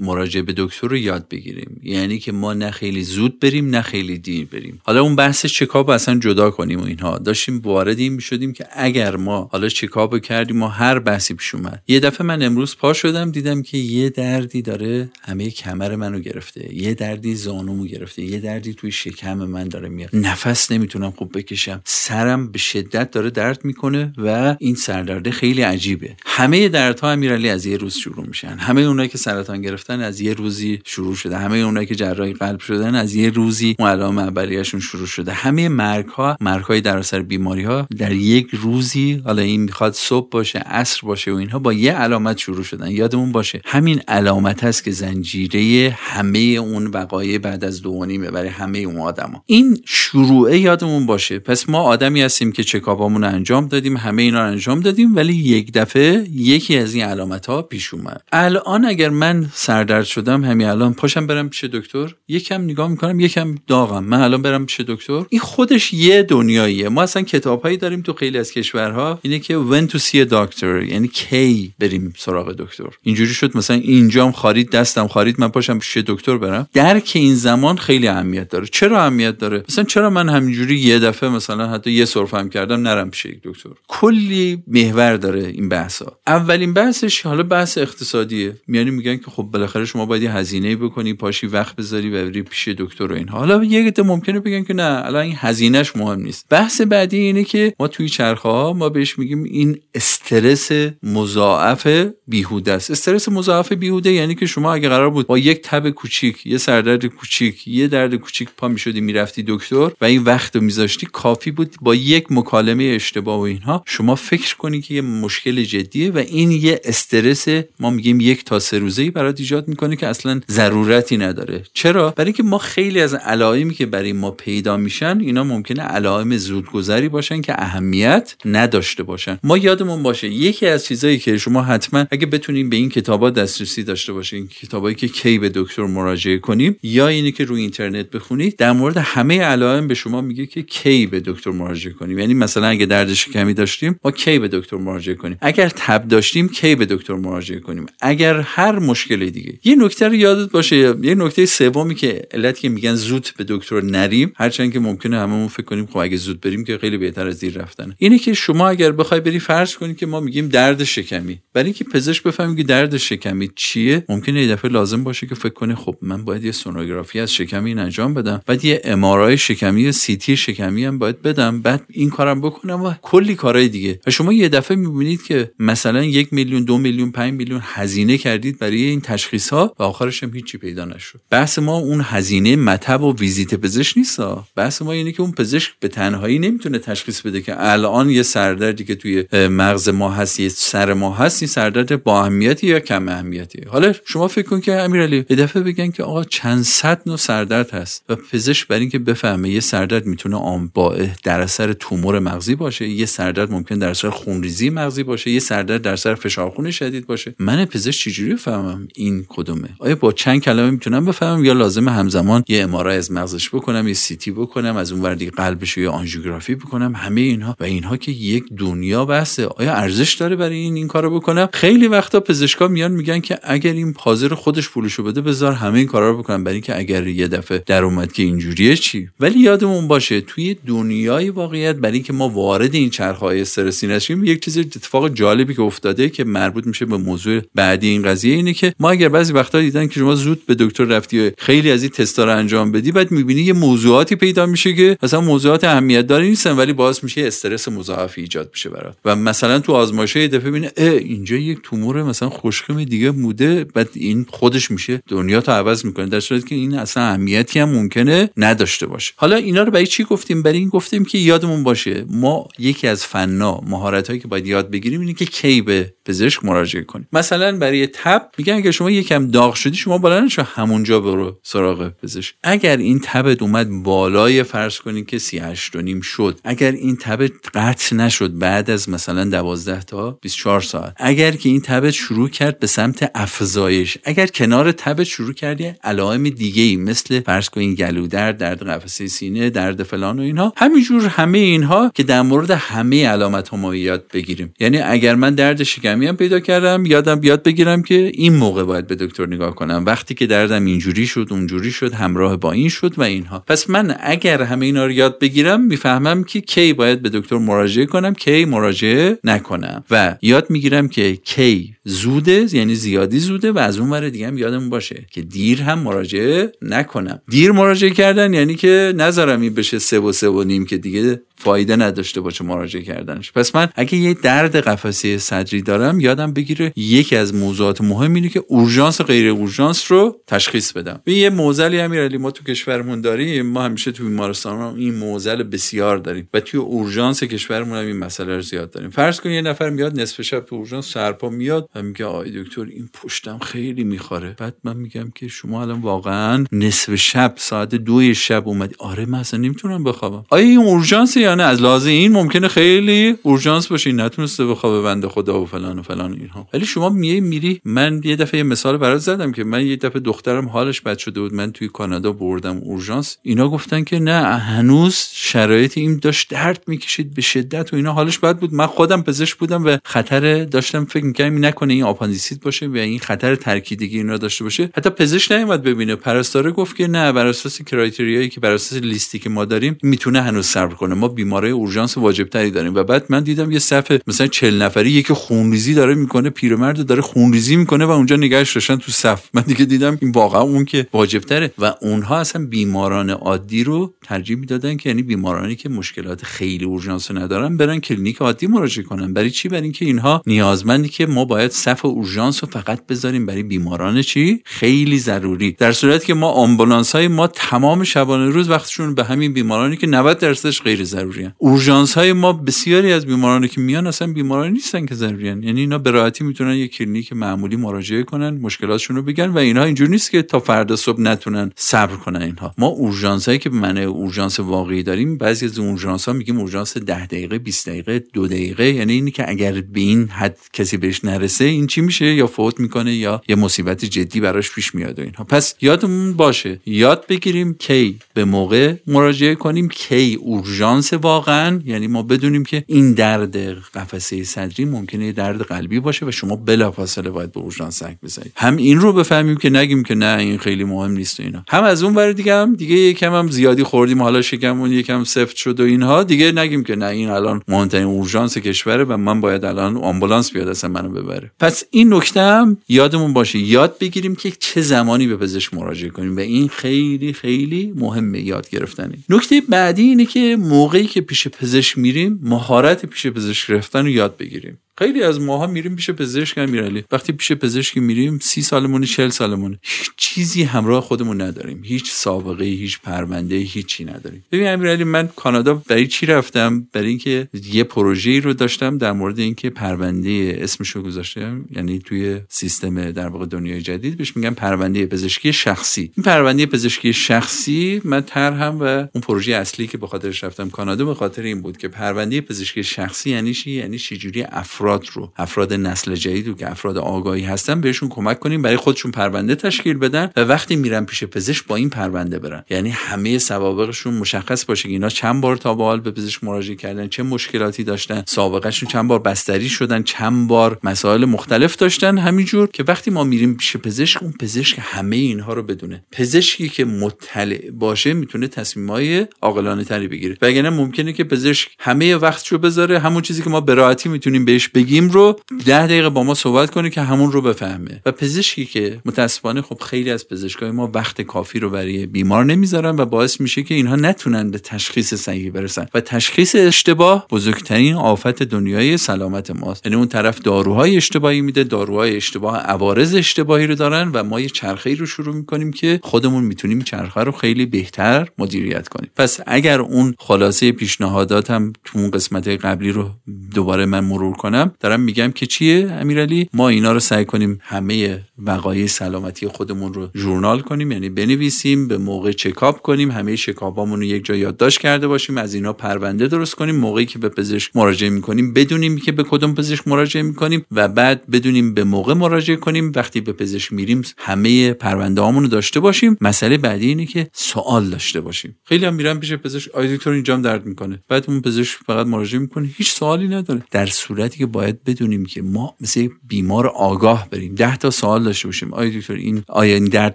مراجعه به دکتر رو یاد بگیریم. یعنی که ما نه خیلی زود بریم نه خیلی دیر بریم. حالا اون بحث چکاپ اصلا جدا کنیم و اینها. داشتیم وارد این می‌شدیم که اگر ما حالا چکاپ کردیم ما هر بحثی پیش اومد. یه دفعه من امروز پا شدم دیدم که یه دردی داره همه کمر منو گرفته. یه دردی زانومو گرفته. یه دردی توی شکم من داره میاد. نفس نمی‌تونم خوب بکشم. سرم به شدت داره درد می‌کنه و این سردرده خیلی عجیبه. همه دردها امیرعلی از یه روز شروع میشن. همه اونایی که سرطان گرفتن از یه روزی شروع شده. همه اونایی که جراحی قلب شدن از یه روزی اون علائم اولیه‌شون شروع شده. همه مرگ ها در اثر بیماری ها در یک روزی حالا این می‌خواد صبح باشه عصر باشه و اینها با یه علامت شروع شدن. یادمون باشه همین علامت هست که زنجیره همه اون وقایع بعد از دو نیمه برای همه اون آدما. این شروعه یادمون باشه. پس ما آدمی هستیم که چکاپامون انجام دادیم همه اینا رو انجام دادیم ولی یک دفعه یکی از این علامت ها پیش اومد. الان اگر من سردرد شدم همین الان پاشم برم پیش دکتر یکم نگاه می‌کنم یکم داغم. من الان برم پیش دکتر. این خودش یه دنیاییه. ما اصلا کتابهایی داریم تو خیلی از کشورها اینه که when to see a doctor یعنی کی بریم سراغ دکتر. اینجوری شد مثلا اینجام خارید دستم خارید من پاشم پیش دکتر برم. درک این زمان خیلی اهمیت داره. چرا اهمیت داره؟ مثلا چرا من همینجوری یه دفعه مثلا حتی یه سرفه کردم نرم پیش دکتر؟ کلی محور داره این بحثا. اولین بحثش حالا بحث اقتصادیه. یعنی میگن که خب بالاخره شما باید یه هزینه بکنی پاشی وقت بذاری و بری پیش دکتر و اینها. حالا یه ممکنه بگن که نه الان این هزینهش مهم نیست. بحث بعدی اینه که ما توی چرخه ها ما بهش میگیم این استرس مضاعف بیهوده است. استرس مضاعف بیهوده یعنی که شما اگه قرار بود با یک تب کوچیک یه سردرد کوچیک یه درد کوچیک پا می‌شدی می‌رفتی دکتر و این وقت رو میذاشتی کافی بود با یک مکالمه اشتباه و اینها شما فکر کنی که یه مشکل جدیه و این یه استرس ما میگیم یک تا سه روزه برات ایجاد می‌کنه که اصلا ضرورتی نداره. چرا؟ برای اینکه ما خیلی از علائمی که برای ما پیدا میشن اینا ممکنه علائم زودگذری باشن که اهمیت نداشته باشن. ما یادمون باشه یکی از چیزایی که شما حتما اگه بتونیم به این کتابا دسترسی داشته باشین کتابایی که کی به دکتر مراجعه کنیم یا اینی که روی اینترنت بخونید در مورد همه علائم به شما میگه که کی به دکتر مراجعه کنیم. یعنی مثلا اگه درد شکمی داشتیم ما کی به دکتر مراجعه کنیم؟ اگر تب داشتیم کی به دکتر مراجعه کنیم؟ اگر هر مشکل دیگه. یه نکته رو یادت باشه یه نکته سومی که علت که میگن زود به دکتر نریم هرچند که ممکنه هممون فکر کنیم خب اگه زود بریم که خیلی بهتر از دیر رفتن. اینه که شما اگر بخوای بری فرض کنی که ما میگیم درد شکمی. برای اینکه پزشک بفهمه که درد شکمی چیه ممکنه یه لازم باشه که فکر کنه خب من باید یه سونوگرافی از شکمی انجام بدم. بعد یه ام شکمی سی تی شکمی هم باید بدم. بعد این کارم بکنم و کلی دیگه. و شما یه دفعه می‌بینید که مثلا یک میلیون دو میلیون پنج میلیون هزینه کردید برای این تشخیص ها و آخرش هم هیچی پیدا نشد. بحث ما اون هزینه مطب و ویزیت پزشک نیست بحث ما اینه که اون پزشک به تنهایی نمی‌تونه تشخیص بده که الان یه سردردی که توی مغز ما هست یه سر ما هست این سردرد با اهمیتی یا کم اهمیتی حالا شما فکر کن که امیرعلی یه دفعه بگن که آقا چند صد نوع سردرد هست و پزشک برای اینکه بفهمه یه سردرد می‌تونه آن با در اثر تومور مغزی باشه یه سردرد ممکن در اثر خونریزی مغزی باشه یه سردرد در اثر فشار خون شدید باشه. من پزشک چجوری بفهمم این کدومه؟ آیا با چند کلمه می‌تونم بفهمم یا لازم همزمان یه امارای از مغزش بکنم یه سیتی بکنم از اون وردی قلبش یا آنژیوگرافی بکنم؟ همه اینها و اینها که یک دنیا بحثه. آیا ارزش داره برای این این کارو بکنم؟ خیلی وقتا پزشکا میان میگن که اگر این حاضر خودش پولشو بده بذار همه این کارا رو بکنم. برای اینکه اگر یه دفعه در اومد که اینجوریه چی؟ ولی یادمون باشه توی دنیای واقعیت برای اینکه ما وارد این چرخهای استرسی نشیم یک چیز اتفاق جالبی که افتاده که مربوط میشه به موضوع بعدی این قضیه اینه که ما اگر بعضی وقتا دیدن که شما زود به دکتر رفتی خیلی از این تستا رو انجام بدی بعد می‌بینی یه موضوعاتی پیدا میشه که مثلا موضوعات اهمیت داری نیستن ولی باعث میشه استرس مضاعف ایجاد میشه برات. و مثلا تو آزمایش یه دفعه ببینه اینجا یک تومور مثلا خوشخم دیگه موده بعد این خودش میشه دنیا تو عوض می‌کنه در صورتی که این اصلا اهمیتی هم ممکنه نداشته باشه. حالا اینا رو برای چی گفتیم؟ برای این گفتیم که یادمون باشه ما یکی از فنا مهارت هایی که باید یاد بگیریم اینه که کی به پزشک مراجعه کنیم. مثلا برای تب میگن اگه شما یکم داغ شدی شما بالا نشو همونجا برو سراغ پزشک. اگر این تبت اومد بالای فرض کنید که 38 و نیم شد اگر این تبت قطع نشد بعد از مثلا 12 تا 24 ساعت اگر که این تبت شروع کرد به سمت افزایش اگر کنار تبت شروع کردی علائم دیگه ای مثل فرض کنید گلودرد درد قفسه سینه درد فلان و اینها همینجور همه اینها که در مورد همه علامت ما یاد بگیریم. یعنی اگر من درد شکمی هم پیدا کردم یادم بیاد بگیرم که این موقع باید به دکتر نگاه کنم. وقتی که دردم اینجوری شد اونجوری شد همراه با این شد و اینها. پس من اگر همه اینا رو یاد بگیرم می‌فهمم که کی باید به دکتر مراجعه کنم کی مراجعه نکنم. و یاد می‌گیرم که کی زوده یعنی زیادی زوده و از اون ور دیگه هم یادم باشه که دیر هم مراجعه نکنم. دیر مراجعه کردن یعنی که نذارم این بشه سه و سه و نیم که دیگه فایده نداشته باشه مراجعه کردنش. پس من اگه یه درد قفسه صدری دارم یاد بگیرم یکی از موضوعات مهم اینه که اورژانس غیر اورژانس رو تشخیص بدم. یه معضلی امیرعلی ما تو کشورمون داریم ما همیشه تو بیمارستان این معضل بسیار داریم و توی اورژانس کشورمون هم این مسئله رو زیاد داریم. فرض کن یه نفر میاد نصف شب تو اورژانس سرپا میاد و میگه آی دکتر این پشتم خیلی می‌خاره. بعد من میگم که شما الان واقعا نصف شب ساعت دو شب اومدی. آره من اصلا نمی‌تونم بخوابم. آیا این اورژانس یا نه از لحاظ این ممکنه خیلی اورژانس باشه نتونسته بخوابه بنده خدا و فلان و فلان اینها. ولی شما میای میری من یه دفعه یه مثال برات زدم که من یه دفعه دخترم حالش بد شده بود من توی کانادا بردم اورژانس. اینا گفتن که نه هنوز شرایط این داشت درد می‌کشید به شدت و اینا حالش بد بود. من خودم پزشک بودم و خطر داشتم فکر می‌کردم نکنه این آپاندیسیت باشه و این خطر ترکیدگی اینا داشته باشه. حتی پزشک نیومد ببینه. پرستاره گفت که نه بر اساس criteria یی که بر اساس لیستی که ما داریم می‌تونه هنوز صبر کنه. ما بیماری اورژانس واجب تری داریم. و بعد من دیدم یه صف مثلا 40 نفری یکی خونریزی داره می‌کنه پیرمرد داره خونریزی می‌کنه و اونجا نگهش داشتن تو صف. من دیگه دیدم این واقعا اون که واجب تره و اونها اصلا بیماران عادی رو ترجیح می‌دادن که یعنی بیمارانی که مشکلات خیلی اورژانس ندارن برن کلینیک عادی مراجعه کنن. برای چی؟ برای اینکه اینها نیازمندی که ما باید صف اورژانس رو فقط بذاریم برای بیماران چی؟ خیلی ضروری. در صورتی که ما آمبولانس های ما تمام شبانه روز وقتشون به همین بیمارانی که 90 درصدش غیر هن. اورژانس های ما بسیاری از بیمارانی که میان اصلا بیمارانی نیستن که ضروری هن. یعنی اینا به راحتی می‌تونن یک کلینیک معمولی مراجعه کنن مشکلاتشون رو بگن و اینها اینجور نیست که تا فردا صبح نتونن صبر کنن اینها ما اورژانس هایی که به معنی اورژانس واقعی داریم بعضی از اورژانس ها میگیم اورژانس 10 دقیقه 20 دقیقه دو دقیقه یعنی اینی که اگر به این حد کسی بهش نرسه این چی میشه یا فوت می‌کنه یا یه مصیبت جدی براش پیش میاد و اینها پس یادمون باشه یاد بگیریم کی به موقع مراجعه کنیم کی اورژانس واقعا. یعنی ما بدونیم که این درد قفسه صدری ممکنه درد قلبی باشه و شما بلافاصله باید به اورژانس زنگ بزنید. هم این رو بفهمیم که نگیم که نه این خیلی مهم نیست و اینا. هم از اون ور دیگه هم دیگه یکم هم زیادی خوردیم. حالا شکممون یکم سفت شد و اینها. دیگه نگیم که نه این الان مهمترین اورژانس کشوره و من باید الان آمبولانس بیاد اصلا منو ببره. پس این نکته هم یادمون باشه. یاد بگیریم که چه زمانی به پزشک مراجعه کنیم و این خیلی خیلی مهمه یاد گرفتنه. نکته بعدی اینه که که پیش پزشک میریم مهارت پیش پزشک گرفتن رو یاد بگیریم. خیلی از ماها میریم پیش پزشک امیرعلی وقتی پیش پزشک میریم سی سالمون چل سالمون هیچ چیزی همراه خودمون نداریم. هیچ سابقه هیچ پرونده هیچی نداریم. ببین امیرعلی من کانادا برای چی رفتم؟ برای اینکه یه پروژه رو داشتم در مورد اینکه پرونده اسمشو گذاشتم. یعنی توی سیستم در واقع دنیای جدید بهش میگن پرونده پزشکی شخصی. این پرونده پزشکی شخصی من طرحم و اون پروژه اصلی که به خاطرش رفتم کانادا به خاطر این بود که پرونده پزشکی شخصی یعنی چی؟ یعنی چجوری افراد رو افراد نسل جدید رو که افراد آگاهی هستن بهشون کمک کنیم برای خودشون پرونده تشکیل بدن و وقتی میرن پیش پزشک با این پرونده برن. یعنی همه سوابقشون مشخص باشه که اینا چند بار تا به حال به پزشک مراجعه کردن چه مشکلاتی داشتن سابقهشون چند بار بستری شدن چند بار مسائل مختلف داشتن. همینجور که وقتی ما میریم پیش پزشک اون پزشک همه اینها رو بدونه. پزشکی که مطلع باشه می‌تونه تصمیمای عاقلانه تری بگیره. وگرنه ممکنه که پزشک همه وقتشو بذاره همون چیزی که ما به راحتی می‌تونیم بهش بگیم رو ده دقیقه با ما صحبت کنه که همون رو بفهمه. و پزشکی که متاسفانه خب خیلی از پزشکای ما وقت کافی رو برای بیمار نمی‌ذارن و باعث میشه که اینها نتونن به تشخیص صحیح برسن. و تشخیص اشتباه بزرگترین آفت دنیای سلامت ماست. یعنی اون طرف داروهای اشتباهی میده داروهای اشتباه عوارض اشتباهی رو دارن و ما یه چرخه رو شروع می‌کنیم که خودمون می‌تونیم چرخه رو خیلی بهتر مدیریت کنیم. پس اگر اون خلاصه پیشنهاداتم تو اون قسمت قبلی رو دوباره من مرور کنم دارم میگم که چیه امیرعلی ما اینا رو سعی کنیم همه وقایع سلامتی خودمون رو ژورنال کنیم یعنی بنویسیم به موقع چکاپ کنیم همه چکاپامون رو یک جا یادداشت کرده باشیم از اینا پرونده درست کنیم موقعی که به پزشک مراجعه می‌کنیم بدونیم که به کدوم پزشک مراجعه می‌کنیم و بعد بدونیم به موقع مراجعه کنیم. وقتی به پزشک میریم همه پرونده رو داشته باشیم. مسئله بعدی اینه که سوال داشته باشیم. خیلی هم میرن پیش پزشک آی دکتر اینجام درد می‌کنه. بعد اون پزشک فقط مراجعه می‌کنه. هیچ سوالی نداره. در صورتی که باید بدونیم که ما مثل بیمار آگاه بریم. ده تا سوال داشته باشیم. آیا دکتر این آیا این درد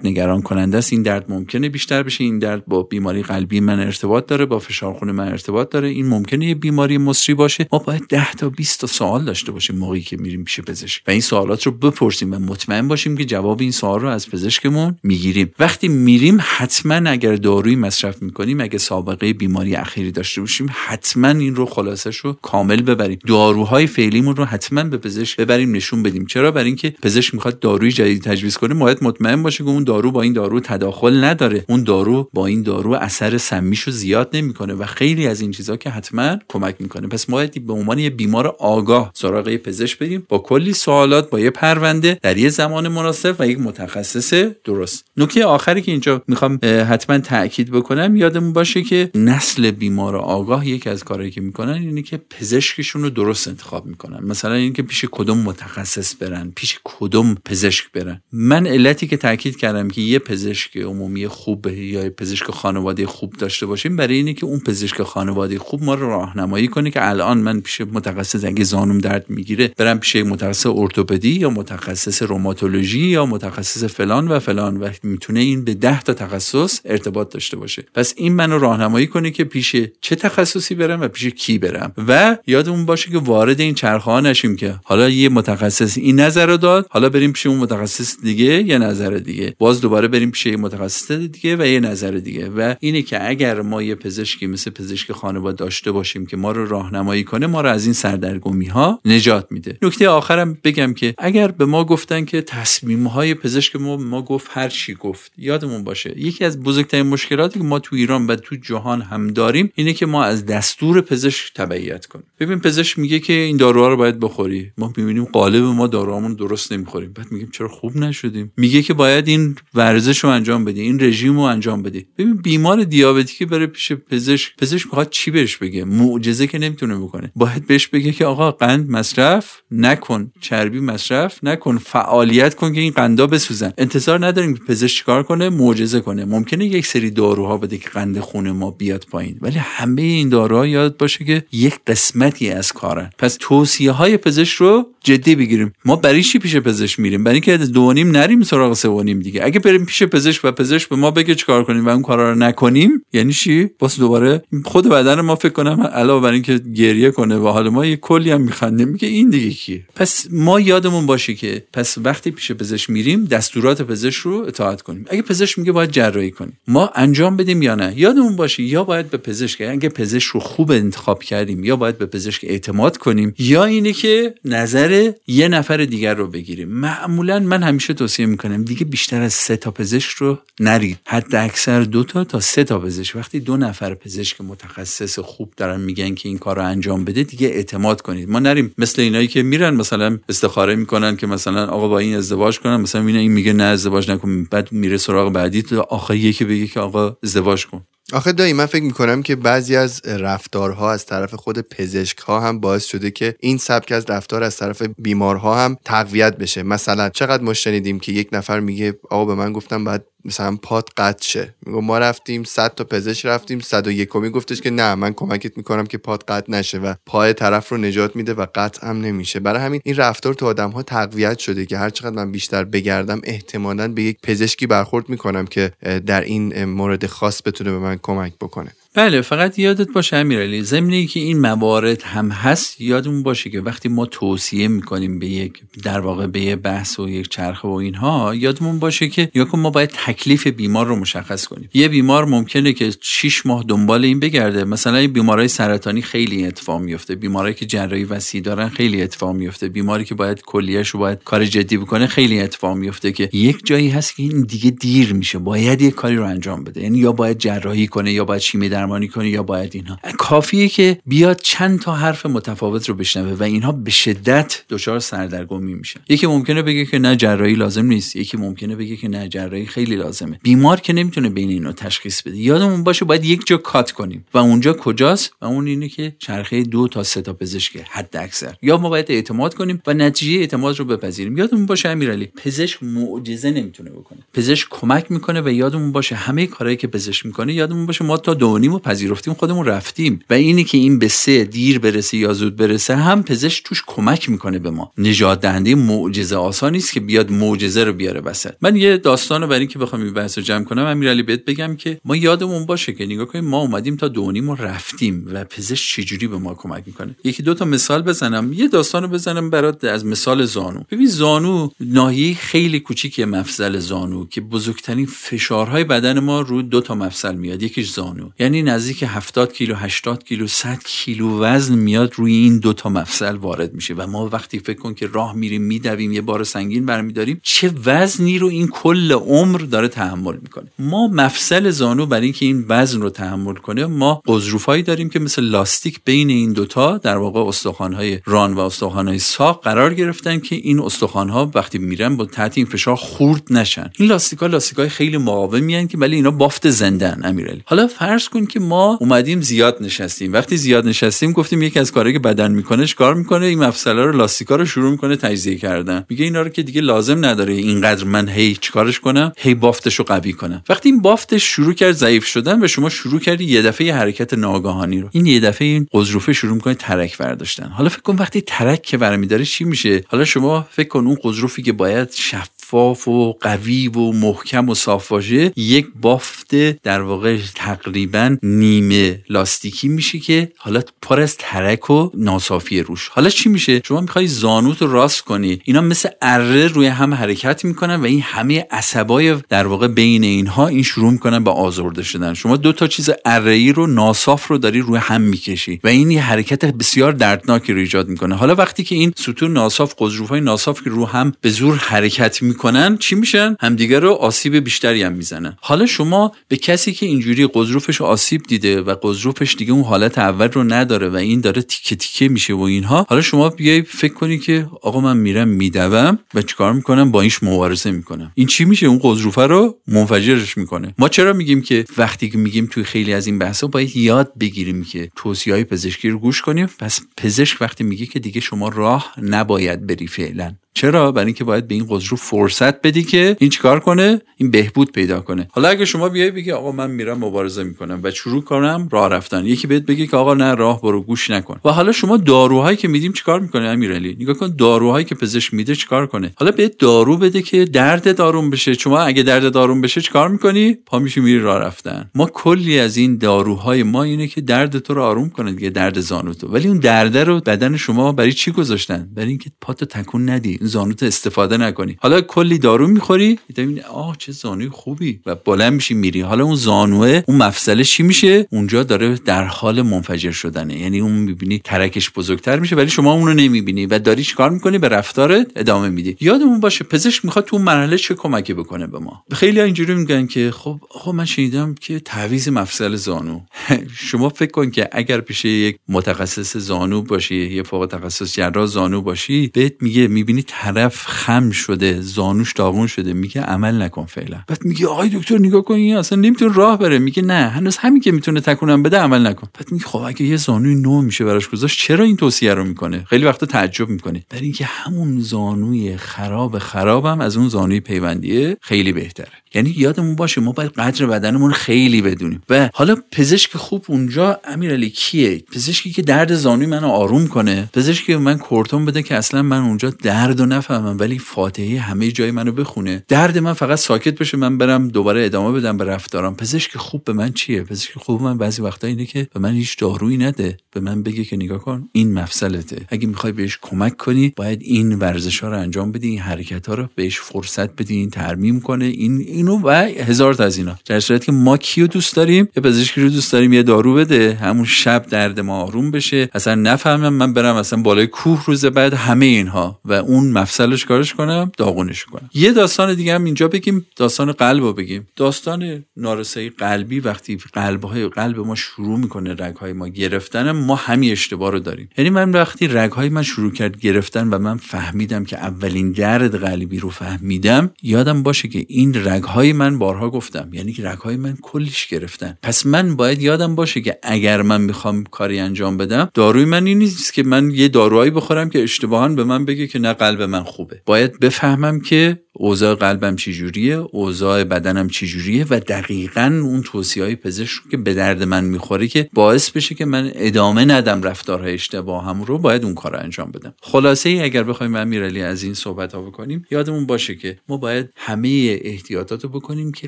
نگران کننده است؟ این درد ممکنه بیشتر بشه؟ این درد با بیماری قلبی من ارتباط داره؟ با فشار خون من ارتباط داره؟ این ممکنه یه بیماری مصری باشه؟ ما باید 10 تا 20 تا سوال داشته باشیم موقعی که میریم پیش پزشک. و این سوالات رو بپرسیم و مطمئن باشیم که جواب این سوال رو از پزشکمون می‌گیریم. وقتی میریم حتما اگر دارویی مصرف می‌کنیم اگه سابقه بیماری اخیری داشته باشیم حتما این رو خلاصش رو کامل ببریم. داروهای فعلیمون رو حتما به پزشک ببریم نشون بدیم. چرا؟ برای اینکه پزشک می‌خواد داروی جدید تجویز کنه باید مطمئن باشه که اون دارو با این دارو تداخل نداره. اون دارو با این دارو اثر سمیشو زیاد نمی‌کنه و خیلی از این چیزها که حتما کمک می‌کنه. پس ما به عنوان یه بیمار آگاه سراغ پزشک بریم. با کلی سوالات با یه پرونده در یه زمان مناسب و یک متخصص درست. نکته آخری که اینجا می‌خوام حتما تاکید بکنم یادمون باشه که نسل بیمار آگاه یکی از کارهایی که می‌کنن اینه که پزشکشون رو درست انتخاب می‌کنن. مثلا اینکه پیش کدوم متخصص برن پیش کدوم پزشک برن. من علتی که تاکید کردم که یه پزشک عمومی خوب یا پزشک خانواده خوب داشته باشیم برای اینه که اون پزشک خانواده خوب ما رو راهنمایی کنه که الان من پیش متخصص اگه زانوم درد می‌گیره برم پیش متخصص ارتوپدی یا متخصص روماتولوژی یا متخصص فلان و فلان و می‌تونه این به ده تا تخصص ارتباط داشته باشه. پس این منو راهنمایی کنه که پیش چه تخصصی برم و پیش کی برم. و یادمون باشه که وارد این چرخه نشیم که. حالا یه متخصص این نظر رو داد حالا بریم پیش اون متخصص دیگه یه نظر دیگه. باز دوباره بریم پیش یه متخصص دیگه و یه نظر دیگه. و اینه که اگر ما یه پزشکی مثل پزشک خانواده داشته باشیم که ما رو راهنمایی کنه ما رو از این سردرگمی ها نجات میده. نکته آخرم بگم که اگر به ما گفتن که تصمیم های پزشک ما ما گفت هر چی گفت. یادمون باشه یکی از بزرگترین مشکلاتی که ما تو ایران و تو جهان هم داریم اینه که ما از دستور پزشک تبعیت کنیم. ببین پزشک میگه که این داروها رو باید بخوری. ما می‌بینیم قالب ما داروهامون درست نمی‌خوریم. بعد میگیم چرا خوب نشدیم؟ میگه که باید این ورزش رو انجام بدی این رژیم رو انجام بدی. ببین بیمار دیابتی بره پیش پزشک پزشک می‌خواد چی بهش بگه؟ معجزه که نمی‌تونه بکنه. باید بهش بگه که آقا قند مصرف نکن چربی مصرف نکن فعالیت کن که این قندا بسوزن. انتظار نداریم پزشک چیکار کنه؟ معجزه کنه. ممکنه یک سری داروها بده که قند خون ما بیاد پایین. ولی همه این داروها یاد باشه که یک قسمتی از کارن. پس توصیه های پزشک رو جدی بگیریم. ما برای چی پیش پزشک میریم؟ برای اینکه دو نیم نریم سراغ سه نیم دیگه. اگه بریم پیش پزشک و پزشک به ما بگه چیکار کنیم و اون کارا رو نکنیم یعنی چی؟ باز دوباره خود بدن ما فکر کنم علاوه بر اینکه گریه کنه و حال ما یه کلی هم میخنده میگه این دیگه کیه؟ پس ما یادمون باشه که پس وقتی پیش پزشک میریم دستورات پزشک رو اطاعت کنیم. اگه پزشک میگه باید جراحی کنیم. ما انجام بدیم یا نه؟ یادمون باشه یا باید به پزشک اگه پزشک رو خوب انتخاب کردیم یا باید به پزشک اعتماد کنیم یا اینه که نظر یه نفر دیگر رو بگیریم. معمولا من همیشه توصیه می‌کنم دیگه بیشتر از سه تا پزشک رو نرید. حد اکثر دو تا تا سه تا پزشک. وقتی دو نفر پزشک متخصص خوب دارن میگن که این کار رو انجام بده دیگه اعتماد کنید. ما نریم مثل اینایی که میرن مثلا استخاره می‌کنن که مثلا آقا با این ازدواج کنن مثلا این میگه نه ازدواج نکن بعد میره سراغ بعدی تو آخه یکی بگه که آقا ازدواج کن. آخه دایی من فکر می‌کنم که بعضی از رفتارها از طرف خود پزشک ها هم باعث شده که این سبک از رفتار از طرف بیمارها هم تقویت بشه. مثلا چقدر ما شنیدیم که یک نفر میگه آقا به من گفتم باید مثلا پات قطع شه. میگه ما رفتیم 100 تا پزشک رفتیم 101 می گفتش که نه من کمکت می‌کنم که پات قطع نشه و پای طرف رو نجات میده و قطع هم نمیشه. برای همین این رفتار تو آدم ها تقویت شده که هر چقدر من بیشتر بگردم احتمالا به یک پزشکی برخورد می‌کنم که در این مورد خاص بتونه به من کمک بکنه. بله فقط یادت باشه امیرعلی ضمنی که این موارد هم هست یادمون باشه که وقتی ما توصیه می‌کنیم به یک در واقع به یک بحث و یک چرخه و اینها یادمون باشه که یا ما باید تکلیف بیمار رو مشخص کنیم. یه بیمار ممکنه که 6 ماه دنبال این بگرده. مثلا این سرطانی خیلی اتفاق میفته بیمارایی که جراحی وسیع دارن خیلی اتفاق میفته بیماری که باید کلیهش رو باید کار جدی بکنه خیلی اتفاق میفته که یک جایی هست که این دیگه دیر میشه. باید یه کاری رو انجام بده. یعنی یا باید جراحی کنه یا باید شیمی درمانی کنه یا باید اینها. کافیه که بیاد چند تا حرف متفاوت رو بشنوه و اینها به شدت دچار سردرگمی میشن. یکی ممکنه بگه که نه جراحی لازم نیست. یکی ممکنه بگه که نه جراحی خیلی لازمه. بیمار که نمی‌تونه بین اینو تشخیص بده. یادمون باشه باید یک جا کات کنیم. و اونجا کجاست؟ و اون اینه که چرخه دو تا سه تا پزشک حد اکثر. یا ما باید اعتماد کنیم و نتیجه اعتماد رو بپذیریم. یادمون باشه امیرعلی پزشک معجزه نمی‌تونه بکنه. پزشک کمک می‌کنه و یادمون باشه همه کارهایی که پزشک می‌کنه یادمون باشه ما تا دو و پذیرفتیم خودمون رفتیم. و اینی که این به سه دیر برسه یا زود برسه هم پزشک توش کمک می‌کنه به ما. نجات دهنده معجزه آسان نیست که بیاد معجزه رو بیاره وسط. من یه داستان برای اینکه بخوام این بحث رو جمع کنم امیرعلی بهت بگم که ما یادمون باشه که نگاه کنیم ما اومدیم تا دونیم و رفتیم و پزشک چجوری به ما کمک می‌کنه. یکی دو تا مثال بزنم یه داستان رو بزنم برات از مثال زانو. ببین زانو ناحیه خیلی کوچیک مفصل زانو که بزرگترین فشارهای بدن ما رو دو تا مفصل میاد. یکیش زانو. یعنی نزدیک 70 کیلو 80 کیلو 100 کیلو وزن میاد روی این دو تا مفصل وارد میشه و ما وقتی فکر کن که راه میریم میدویم یه بار سنگین برمیداریم چه وزنی رو این کل عمر داره تحمل می‌کنه؟ ما مفصل زانو برای اینکه این وزن رو تحمل کنه ما قزروفایی داریم که مثل لاستیک بین این دوتا در واقع استخوانهای ران و استخوانهای ساق قرار گرفتن که این استخوانها وقتی میرن با تحت این فشار خورد نشن. این لاستیکا لاستیکای خیلی مقاومی که ولی اینا بافت زندن امیرعلی. حالا فرض کن که ما اومدیم زیاد نشستیم. وقتی زیاد نشستیم گفتیم یکی از کارهایی که بدن می‌کنه کار می‌کنه؟ این مفصلا رو لاستیکا رو شروع می‌کنه تجزیه کردن. میگه اینا رو که دیگه لازم نداره اینقدر من هی چیکارش کنم؟ هی بافتش رو قوی کنم. وقتی این بافتش شروع کرد ضعیف شدن و شما شروع کردی یه دفعه یه حرکت ناگهانی رو. این یه دفعه این قزروفه شروع می‌کنه ترک برداشتن. حالا فکر کن وقتی ترک که برمیداره چی میشه؟ حالا شما فکر کن اون قزروفی که باید شف شفاف و قوی و محکم و صاف باشه یک بافت در واقع تقریبا نیمه لاستیکی میشه که حالا پر از ترک و ناصافی روش. حالا چی میشه؟ شما می‌خوای زانوت رو راست کنی. اینا مثل اره روی هم حرکت می‌کنن و این همه عصبای در واقع بین اینها این شروع می‌کنن به آزرده شدن. شما دو تا چیز اره رو ناصاف رو داری روی هم می‌کشی و این یه حرکت بسیار دردناکی رو ایجاد می‌کنه. حالا وقتی که این ستون ناصاف قزروفای ناصاف که رو هم به زور حرکت می‌کنن چی میشن؟ همدیگه رو آسیب بیشتری هم می‌زنن. حالا شما به کسی که اینجوری قضروفش آسیب دیده و قضروفش دیگه اون حالت اول رو نداره و این داره تیکه تیکه میشه و اینها حالا شما بیای فکر کنی که آقا من میرم میدوم و چیکار می‌کنم؟ با اینش مبارزه می‌کنم. این چی میشه؟ اون قضروفه رو منفجرش می‌کنه. ما چرا میگیم که وقتی که میگیم توی خیلی از این بحثا باید یاد بگیریم که توصیه های پزشکی رو گوش کنیم؟ پس پزشک وقتی میگه که دیگه شما راه نباید بری فعلا. چرا؟ برای اینکه باید به این قضرو فرصت بدی که این چیکار کنه؟ این بهبود پیدا کنه. حالا اگه شما بیای بگی آقا من میرم مبارزه می‌کنم و شروع کنم راه رفتن یکی بهت بگه که آقا نه راه برو گوش نکن. و حالا شما داروهایی که میدیم چیکار می‌کنه امیرعلی؟ نگاه کن داروهایی که پزشک میده چیکار کنه؟ حالا بهت دارو بده که درد داروم بشه. شما اگه درد داروم بشه چیکار می‌کنی؟ پا میشی میری راه رفتن. ما کلی از این داروهای ما اینه که درد تو رو آروم کنه دیگه درد زانو تو. ولی اون درد رو بدن شما برای چی گذاشتن؟ برای اینکه پاتو تکون ندی. زانوت استفاده نکنی. حالا کلی دارو می‌خوری می‌بینی آه چه زانوی خوبی. و بلند میشی میری. حالا اون زانوه اون مفصله چی میشه؟ اونجا داره در حال منفجر شدنه. یعنی اون می‌بینی ترکش بزرگتر میشه ولی شما اونو نمی‌بینی. و داری چیکار می‌کنی؟ به رفتارت ادامه میدی. یادمون باشه پزشک می‌خواد تو اون مرحله چه کمکی بکنه به ما. خیلی اینجوری میگن که خب خب من شنیدم که تعویض مفصل زانو. شما فکر کن که اگر پیش یک متخصص زانو باشی یه فوق تخصص جراح زانو باشی بهت میگه می‌بینی طرف خم شده زانوش داغون شده میگه عمل نکن فعلا. بعد میگه آقای دکتر نگاه کن این اصلا نمی‌تونه راه بره. میگه نه هنوز همین که می‌تونه تکونم بده عمل نکن. بعد میگه خب اگه یه زانوی نو میشه براش گذاشت چرا این توصیه رو می‌کنه؟ خیلی وقتا تعجب می‌کنه. در اینکه همون زانوی خراب خرابم از اون زانوی پیوندیه خیلی بهتره. یعنی یادمون باشه ما باید قدر بدنمون خیلی بدونیم. و حالا پزشک خوب اونجا امیرعلی کیه؟ پزشکی که درد زانوی منو آروم کنه. پزشکی که من کورتون بده که اصلا من اونجا درد و نفهمم ولی فاتحه همه جای منو بخونه. درد من فقط ساکت بشه من برم دوباره ادامه بدم به رفتارم. پزشک خوب به من چیه؟ پزشک خوب من بعضی وقتا اینه که به من هیچ دارویی نده. به من بگه که نگاه کن این مفصلته. اگه می‌خوای بهش کمک کنی باید این ورزش ها رو انجام بدی این حرکت ها رو بهش فرصت بدی این ترمیم کنه این اینو و هزار تا از اینا. در صورتی که ما کیو دوست داریم؟ یه پزشکی رو دوست داریم یه دارو بده همون شب درد ما آروم بشه. اصلا نفهمم من برم اصلا بالای کوه روز بعد همه اینها و اون مفصلش کارش کنم داغونش کنم. یه داستان دیگه هم اینجا بگیم داستان قلب بگیم. داستان نارسایی قلبی وقتی قلب قلب ما شروع می‌کنه رگ های ما گرفتن ما همین اشتباه رو داریم. یعنی من وقتی رگ های من شروع کرد گرفتن و من فهمیدم که اولین درد قلبی رو فهمیدم یادم باشه که این رگ های من بارها گفتم یعنی که رگ های من کلش گرفتن. پس من باید یادم باشه که اگر من می‌خوام کاری انجام بدم داروی من این نیست که من یه داروهایی بخورم که اشتباها به من بگه که نه قلب من خوبه. باید بفهمم که اوضاع قلبم چجوریه؟ اوضاع بدنم چجوریه؟ و دقیقا اون توصیه های پزشک که به درد من می‌خوره که باعث بشه که من ادامه ندم رفتارهای اشتباه هم رو باید اون کار رو انجام بدم. خلاصه ای اگر بخوایم امیرعلی از این صحبت ها بکنیم یادمون باشه که ما باید همه احتیاطات رو بکنیم که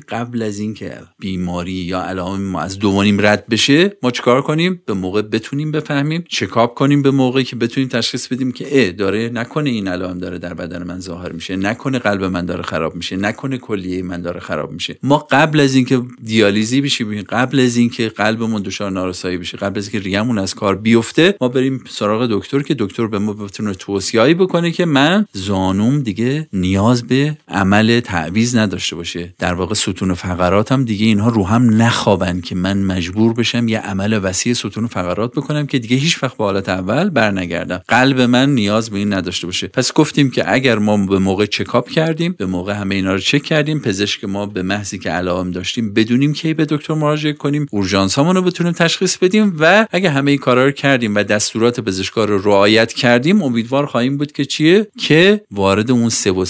قبل از اینکه بیماری یا علائم ما از دومانیم رد بشه ما چیکار کنیم؟ به موقع بتونیم بفهمیم چکاپ کنیم به موقعی که بتونیم تشخیص بدیم که اه داره نکنه این علائم داره در بدن من ظاهر میشه نکنه قلب من داره خراب میشه نکنه کلیه من داره خراب میشه. ما قبل از اینکه دیالیزی بشیم قبل از اینکه قلبمون دچار نارسایی بشه قبل از اینکه ریمون از کار بیفته ما بریم سراغ دکتر که دکتر به ما بتونه توصیه‌ای بکنه که من زانوم دیگه نیاز به عمل تعویض نداشته باشه. در واقع ستون فقراتم دیگه اینها رو هم نخوابن که من مجبور بشم یه عمل وسیع ستون فقرات بکنم که دیگه هیچ وقت به حالت اول برنگردم. قلب من نیاز به این نداشته باشه. پس گفتیم که اگر ما به موقع چکاپ کردیم به موقع همه اینا رو چک کردیم. پزشک ما به محضی که علائم داشتیم بدونیم کی به دکتر مراجعه کنیم. اورژانس رو بتونیم تشخیص بدیم و اگه همه این کارا رو کردیم و دستورات پزشکا رو رعایت کردیم امیدوار خواهیم بود که چیه؟ که وارد اون سه و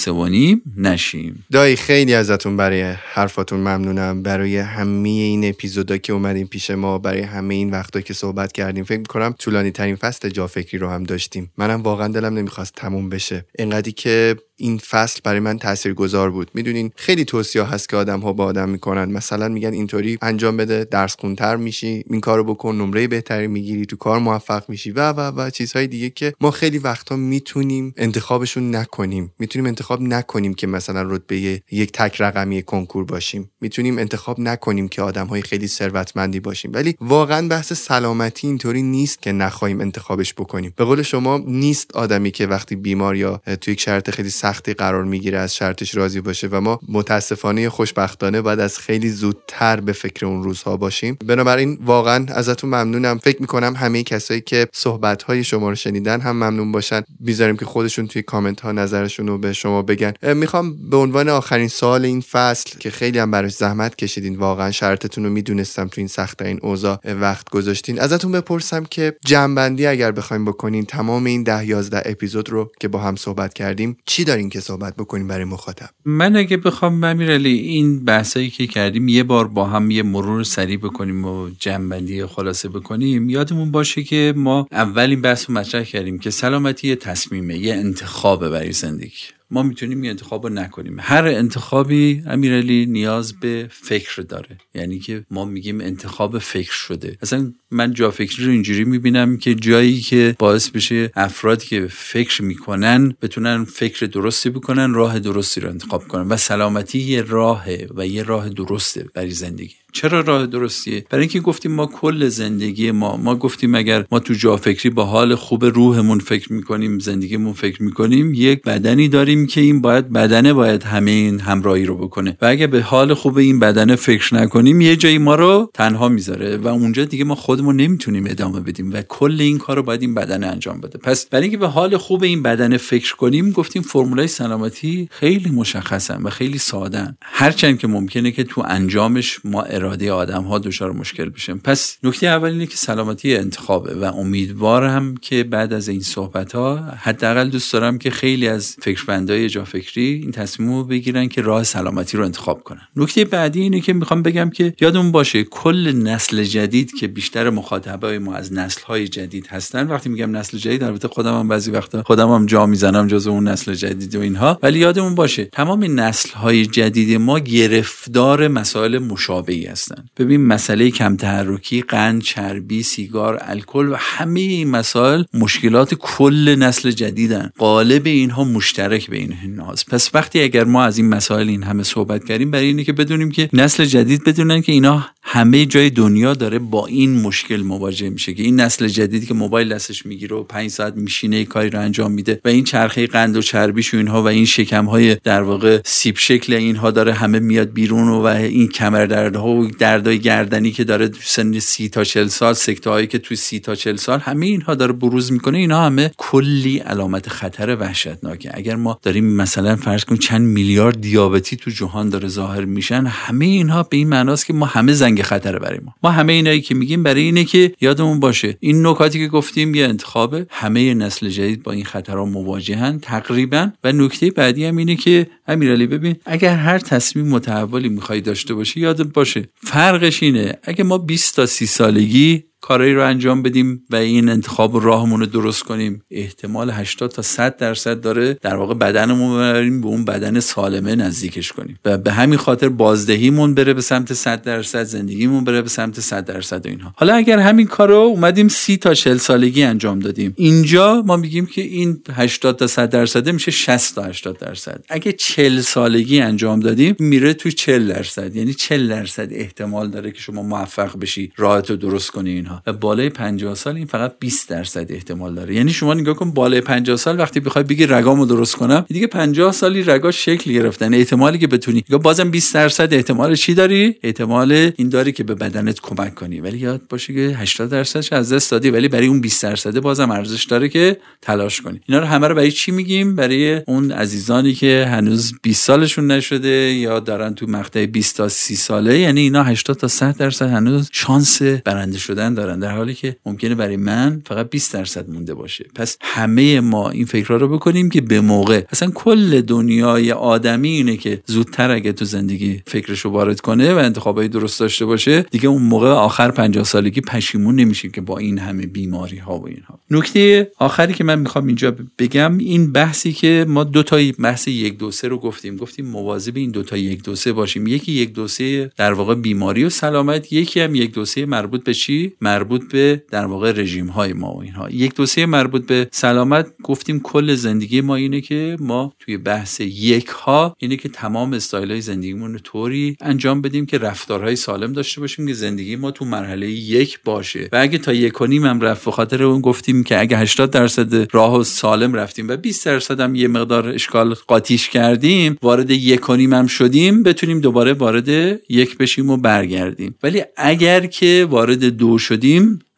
نشیم. دایی خیلی ازتون برای حرفاتون ممنونم. برای همه این اپیزودا که اومدیم پیش ما برای همه این وقتا که صحبت کردیم فکر می‌کنم طولانی ترین فصل جا فکری رو هم داشتیم. منم واقعا دلم نمی‌خواست تموم بشه. انقدری که این فصل برای من گذار بود. می‌دونین خیلی توصیه هست که آدم ها با آدم می‌کنن. مثلا میگن اینطوری انجام بده درس خونتر میشی این کارو بکن نمره بهتری می‌گیری تو کار موفق میشی و و و چیزهای دیگه که ما خیلی وقتا می‌تونیم انتخابشون نکنیم. می‌تونیم انتخاب نکنیم که مثلا رتبه یک تک رقمی کنکور باشیم. می‌تونیم انتخاب نکنیم که آدم های خیلی ثروتمندی باشیم. ولی واقعا بحث سلامتی اینطوری نیست که نخواهیم انتخابش بکنیم. به قول شما نیست آدمی که وقتی بیمار یا تو یک شرط خیلی سختی قرار می‌گیره از شرطش راضی باشه و ما متاسفانه خوشبختانه باید از خیلی زودتر به فکر اون روزها باشیم. بنابراین واقعا ازتون ممنونم. فکر می‌کنم همه کسایی که صحبت های شما رو شنیدن هم ممنون باشن. بیذاریم که خودشون توی کامنت ها نظرشون رو به شما بگن. می‌خوام به عنوان آخرین سال این فصل که خیلی هم براش زحمت کشیدین واقعا شرطتون رو می‌دونستم تو این سخت این اوضاع وقت گذاشتین. ازتون بپرسم که جنبندی اگر بخوایم بکنین تمام این ده یازده اپیزود رو که با هم صحبت کردیم چی که صحبت بکنیم برای مخاطب. من اگه بخوام امیرعلی این بحثایی که کردیم یه بار با هم یه مرور سریع بکنیم و جنبندی خلاصه بکنیم یادمون باشه که ما اولین بحث رو مطرح کردیم که سلامتی یه تصمیمه یه انتخابه برای زندگی. ما می‌تونیم این انتخاب رو نکنیم. هر انتخابی امیرعلی نیاز به فکر داره. یعنی که ما میگیم انتخاب فکر شده. اصلا من جا فکری رو اینجوری می‌بینم که جایی که باعث بشه افرادی که فکر می‌کنن بتونن فکر درستی بکنن راه درستی رو انتخاب کنن. و سلامتی یه راهه و یه راه درسته برای زندگی. چرا راه درستیه؟ برای اینکه گفتیم ما کل زندگی ما ما گفتیم اگر ما تو جا فکری با حال خوب روحمون فکر می‌کنیم زندگیمون فکر می‌کنیم یک بدنی داریم که این باید بدنه باید همه این همراهی رو بکنه. و اگر به حال خوب این بدنه فکر نکنیم یه جایی ما رو تنها می‌ذاره و اونجا دیگه ما خودمون نمی‌تونیم ادامه بدیم و کل این کار رو باید این بدن انجام بده. پس برای اینکه به حال خوب این بدن فکر کنیم گفتیم فرمولای سلامتی خیلی مشخصن و خیلی سادن. هرچند که ممکنه که تو انجامش ما اراده آدم ها دچار مشکل بشه پس نکته اول اینه که سلامتی انتخابه و امیدوارم که بعد از این صحبت ها حداقل دوست دارم که خیلی از فکربندای جا فکری این تصمیم رو بگیرن که راه سلامتی رو انتخاب کنن. نکته بعدی اینه که می‌خوام بگم که یادمون باشه کل نسل جدید که بیشتر مخاطبای ما از نسل های جدید هستن. وقتی میگم نسل جدید البته خودم هم بعضی وقتا خودم هم جا می‌زنم جز اون نسل جدید و اینها. ولی یادمون باشه تمام نسل های جدید ما گرفتار مسائل مشابهی هستن. ببین مسئله کم تحرکی قند چربی سیگار الکل و همه این مسائل مشکلات کل نسل جدیدن. قالب اینها مشترک بین اینهاست. پس وقتی اگر ما از این مسائل این همه صحبت کردیم برای اینه که بدونیم که نسل جدید بدونن که اینا همه جای دنیا داره با این مشکل مواجه میشه که این نسل جدیدی که موبایل دستش می‌گیره و پنج ساعت میشینه کاری رو انجام میده و این چرخه قند و چربیش و اینها و این شکم های در واقع سیب شکل اینها داره همه میاد بیرون و, و این کمر دردها و دردای گردنی که داره سن سی تا چل سال سکته هایی که توی سی تا چل سال همه اینها داره بروز می‌کنه اینا همه کلی علامت خطر وحشتناکه. اگر ما داریم مثلا فرض کن چند میلیارد دیابتی تو جهان داره ظاهر میشن همه اینها به این معناست که ما همه زنگ خطر برای ما. ما همه اینایی که میگیم برای اینه که یادمون باشه این نکاتی که گفتیم یه انتخابه. همه نسل جدید با این خطرها مواجهن تقریبا. و نکته بعدی هم اینه که امیرعلی ببین اگر هر تصمیم متحولی می‌خوای داشته باشی یادت باشه فرقش اینه اگه ما 20 تا 30 سالگی کارایی رو انجام بدیم و این انتخاب راهمون رو درست کنیم. احتمال 80 تا 100 درصد داره در واقع بدنمون ببریم به اون بدن سالمه نزدیکش کنیم. و به همین خاطر بازدهیمون بره به سمت 100 درصد زندگیمون بره به سمت 100 درصد و اینها. حالا اگر همین کار رو اومدیم 30 تا 40 سالگی انجام دادیم. اینجا ما میگیم که این 80 تا 100 درصد میشه 60 تا 80 درصد. اگه 40 سالگی انجام دادیم میره تو 40 درصد. یعنی 40 درصد احتمال داره که شما موفق بشی راحت رو درست کنی و بالای 50 سال این فقط 20 درصد احتمال داره. یعنی شما نگاه کن بالای 50 سال وقتی بخوای بگی رگامو درست کنم دیگه 50 سالی رگا شکل گرفتن احتمالی که بتونی یا بازم 20 درصد احتمال چی داری؟ احتمال این داری که به بدنت کمک کنی. ولی یاد باشه که 80 درصدش از دست دادی ولی برای اون 20 درصد بازم ارزش داره که تلاش کنی. اینا رو همه رو برای چی میگیم؟ برای اون عزیزانی که هنوز 20 سالشون نشده یا دارن تو مقطع 20 تا 30 ساله. یعنی اینا 80 تا 100 درصد هنوز شانس برنده شدن دارن در حالی که ممکنه برای من فقط 20 درصد مونده باشه. پس همه ما این فکرها رو بکنیم که به موقع اصلا کل دنیای آدمی اینه که زودتر اگه تو زندگی فکرش رو وارد کنه و انتخابای درست داشته باشه دیگه اون موقع آخر 50 سالگی پشیمون نمیشه که با این همه بیماری ها و اینها. نکته آخری که من می‌خوام اینجا بگم این بحثی که ما دو تا بحث یک دو سه رو گفتیم. گفتیم مواظب این دو تا یک دو سه باشیم. یکی یک دو سه در واقع بیماری و سلامت یکی هم یک دو سه مربوط به چی؟ مربوط به در واقع رژیم های ما و اینها. یک دوسیه مربوط به سلامت گفتیم کل زندگی ما اینه که ما توی بحث یک ها اینه که تمام استایل های زندگیمون رو طوری انجام بدیم که رفتارهای سالم داشته باشیم که زندگی ما تو مرحله یک باشه. و اگه تا یک و نیم هم رفت به خاطر اون گفتیم که اگه 80 درصد راه و سالم رفتیم و 20 درصد هم یه مقدار اشکال قاطیش کردیم وارد یک و نیم هم شدیم بتونیم دوباره وارد یک بشیم و برگردیم. ولی اگر که وارد دو شدیم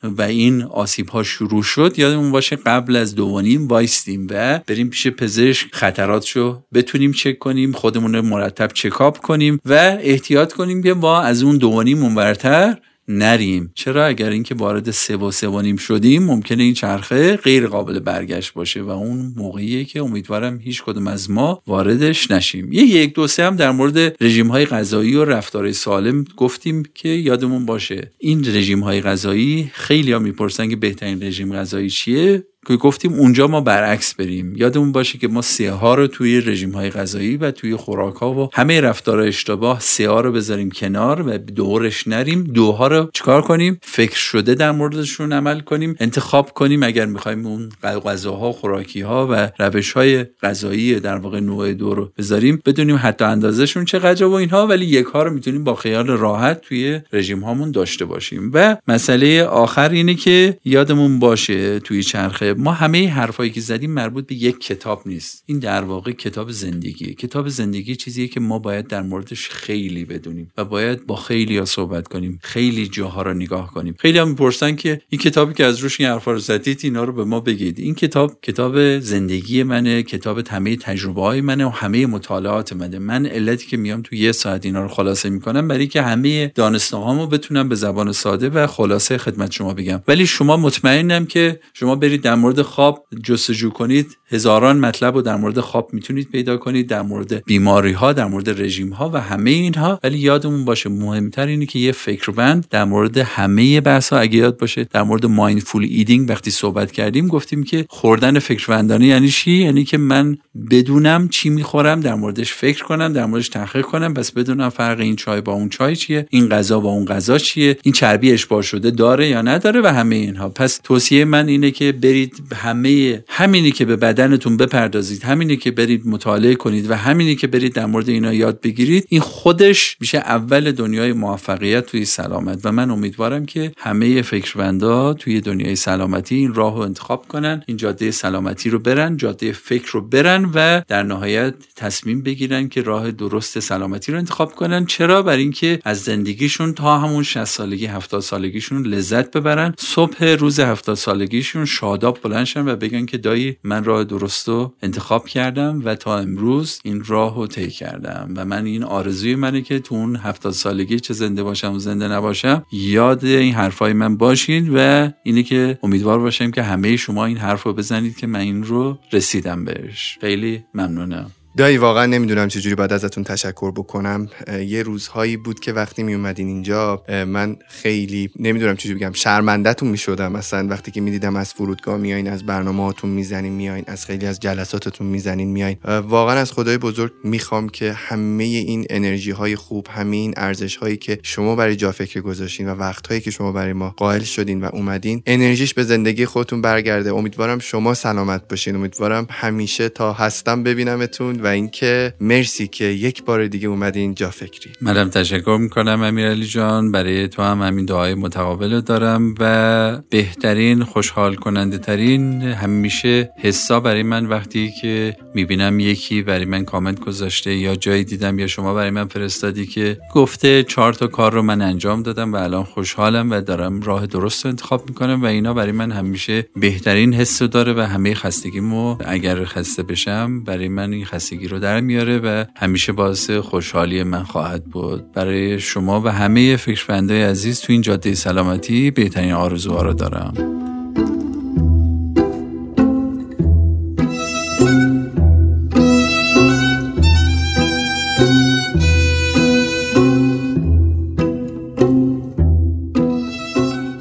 و این آسیب ها شروع شد. یادمون باشه قبل از دوانیم وایستیم و بریم پیش پزشک خطراتشو بتونیم چک کنیم خودمون رو مرتب چکاپ کنیم و احتیاط کنیم که با از اون دوانیم اونورتر نریم. چرا؟ اگر اینکه وارد سه و سه و نیم شدیم ممکنه این چرخه غیر قابل برگشت باشه و اون موقعیه که امیدوارم هیچ کدوم از ما واردش نشیم. یه یک دو سه هم در مورد رژیم های غذایی و رفتار سالم گفتیم که یادمون باشه. این رژیم های غذایی خیلی ها می‌پرسن که بهترین رژیم غذایی چیه؟ که گفتیم اونجا ما برعکس بریم. یادمون باشه که ما سه ها رو توی رژیم های غذایی و توی خوراک ها و همه رفتار اشتباه ها رو بذاریم کنار و دورش نریم. دوها رو چیکار کنیم؟ فکر شده در موردشون عمل کنیم. انتخاب کنیم اگر می‌خوایم اون غذاها خوراکی ها و روش های غذایی در واقع نوع دو رو بذاریم بدونیم حتی اندازهشون چقدر و اینها ولی یک ها رو می‌تونیم با خیال راحت توی رژیم هامون داشته باشیم. و مسئله آخر اینه که یادمون باشه توی چرخه ما همه حرفایی که زدیم مربوط به یک کتاب نیست. این در واقع کتاب زندگی کتاب زندگی چیزیه که ما باید در موردش خیلی بدونیم و باید با خیلی ها صحبت کنیم خیلی جاها رو نگاه کنیم. خیلی هم می‌پرسن که این کتابی که از روش این حرفا رو زدید اینا رو به ما بگید. این کتاب کتاب زندگی منه کتاب همه تجربه های منه و همه مطالعات منه. من علتی که میام تو یه ساعت اینا رو خلاصه می‌کنم برای که همه دانستهامو بتونم به زبان ساده و خلاصه خدمت شما بگم. ولی شما مطمئنم که شما برید مورد خواب جستجو کنید. هزاران مطلب رو در مورد خواب می‌تونید پیدا کنید در مورد بیماری ها در مورد رژیم ها و همه اینها. ولی یادمون باشه مهمتر اینه که یه فکربند در مورد همه بحث ها اگه یاد باشه در مورد مایندفول ایدینگ وقتی صحبت کردیم گفتیم که خوردن فکربندانه یعنی چی؟ یعنی که من بدونم چی می‌خورم در موردش فکر کنم در موردش تحقیق کنم. بس بدونم فرق این چای با اون چای چیه این غذا با اون غذا چیه این چربی اشباع شده داره یا نداره و همه اینها. پس توصیه من اینه که برید همه همینی که به بدنتون بپردازید. همینی که برید مطالعه کنید و همینی که برید در مورد اینا یاد بگیرید. این خودش میشه اول دنیای موفقیت توی سلامت و من امیدوارم که همه فکروندا توی دنیای سلامتی این راه رو انتخاب کنن این جاده سلامتی رو برن جاده فکر رو برن و در نهایت تصمیم بگیرن که راه درست سلامتی رو انتخاب کنن. چرا؟ برای اینکه از زندگیشون تا همون 60 سالگی 70 سالگیشون لذت ببرن. صبح روز 70 سالگیشون شاداب بلند و بگن که دایی من راه درست رو انتخاب کردم و تا امروز این راه رو طی کردم و من این آرزوی منه که تو اون هفتاد سالگی چه زنده باشم و زنده نباشم یاد این حرفای من باشین و اینه که امیدوار باشم که همه شما این حرف رو بزنید که من این رو رسیدم بهش. خیلی ممنونم. دایی واقعا نمی‌دونم چجوری باید ازتون تشکر بکنم. یه روزهایی بود که وقتی می اومدین اینجا من خیلی نمی‌دونم چجوری بگم شرمندهتون می‌شدم مثلا وقتی که می‌دیدم از فرودگاه میایین از برنامه هاتون می‌زنین میایین از خیلی از جلساتتون می‌زنین میایین واقعا از خدای بزرگ می‌خوام که همه این انرژی های خوب همه این ارزش هایی که شما برای جا فکر گذاشتین و وقت هایی که شما برای ما قائل شدین و اومدین انرژیش به زندگی خودتون برگرده. امیدوارم شما سلامت باشین. امیدوارم همیشه تا هستم ببینمتون. و اینکه مرسی که یک بار دیگه اومدین جا فکری. منم تشکر می‌کنم امیرعلی جان. برای تو هم همین دعای متقابل دارم و بهترین خوشحال کننده ترین همیشه حسا برای من وقتی که می‌بینم یکی برای من کامنت گذاشته یا جایی دیدم یا شما برای من فرستادی که گفته چهار تا کار رو من انجام دادم و الان خوشحالم و دارم راه درست رو انتخاب می‌کنم و اینا برای من همیشه بهترین حس داره و همه خستگیمو اگر خسته بشم برای من این خستگی رو در میاره و همیشه باعث خوشحالی من خواهد بود. برای شما و همه فکرفندای عزیز تو این جاده سلامتی بهترین آرزوها رو دارم.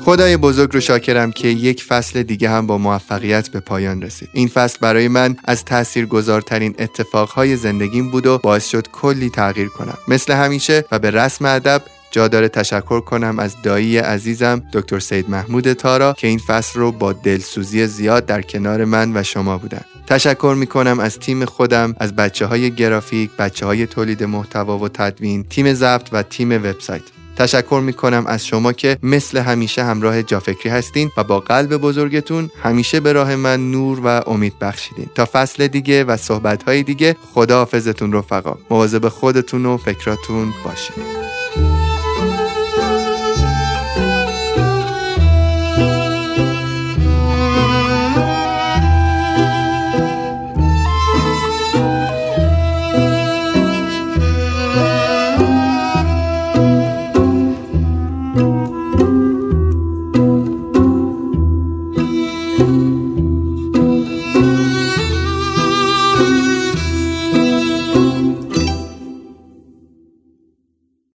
خدای بزرگ رو شاکرم که یک فصل دیگه هم با موفقیت به پایان رسید. این فصل برای من از تأثیر گذارترین اتفاقهای زندگیم بود و باعث شد کلی تغییر کنم. مثل همیشه و به رسم ادب جا داره تشکر کنم از دایی عزیزم دکتر سید محمود تارا که این فصل رو با دلسوزی زیاد در کنار من و شما بودن. تشکر می کنم از تیم خودم از بچه های گرافیک بچه های تولید محتوا و تدوین تیم ضبط و تیم وبسایت. تشکر می کنم از شما که مثل همیشه همراه جافکری هستین و با قلب بزرگتون همیشه به راه من نور و امید بخشیدین. تا فصل دیگه و صحبت های دیگه خدا حافظتون رفقا. مواظب خودتون و فکراتون باشین.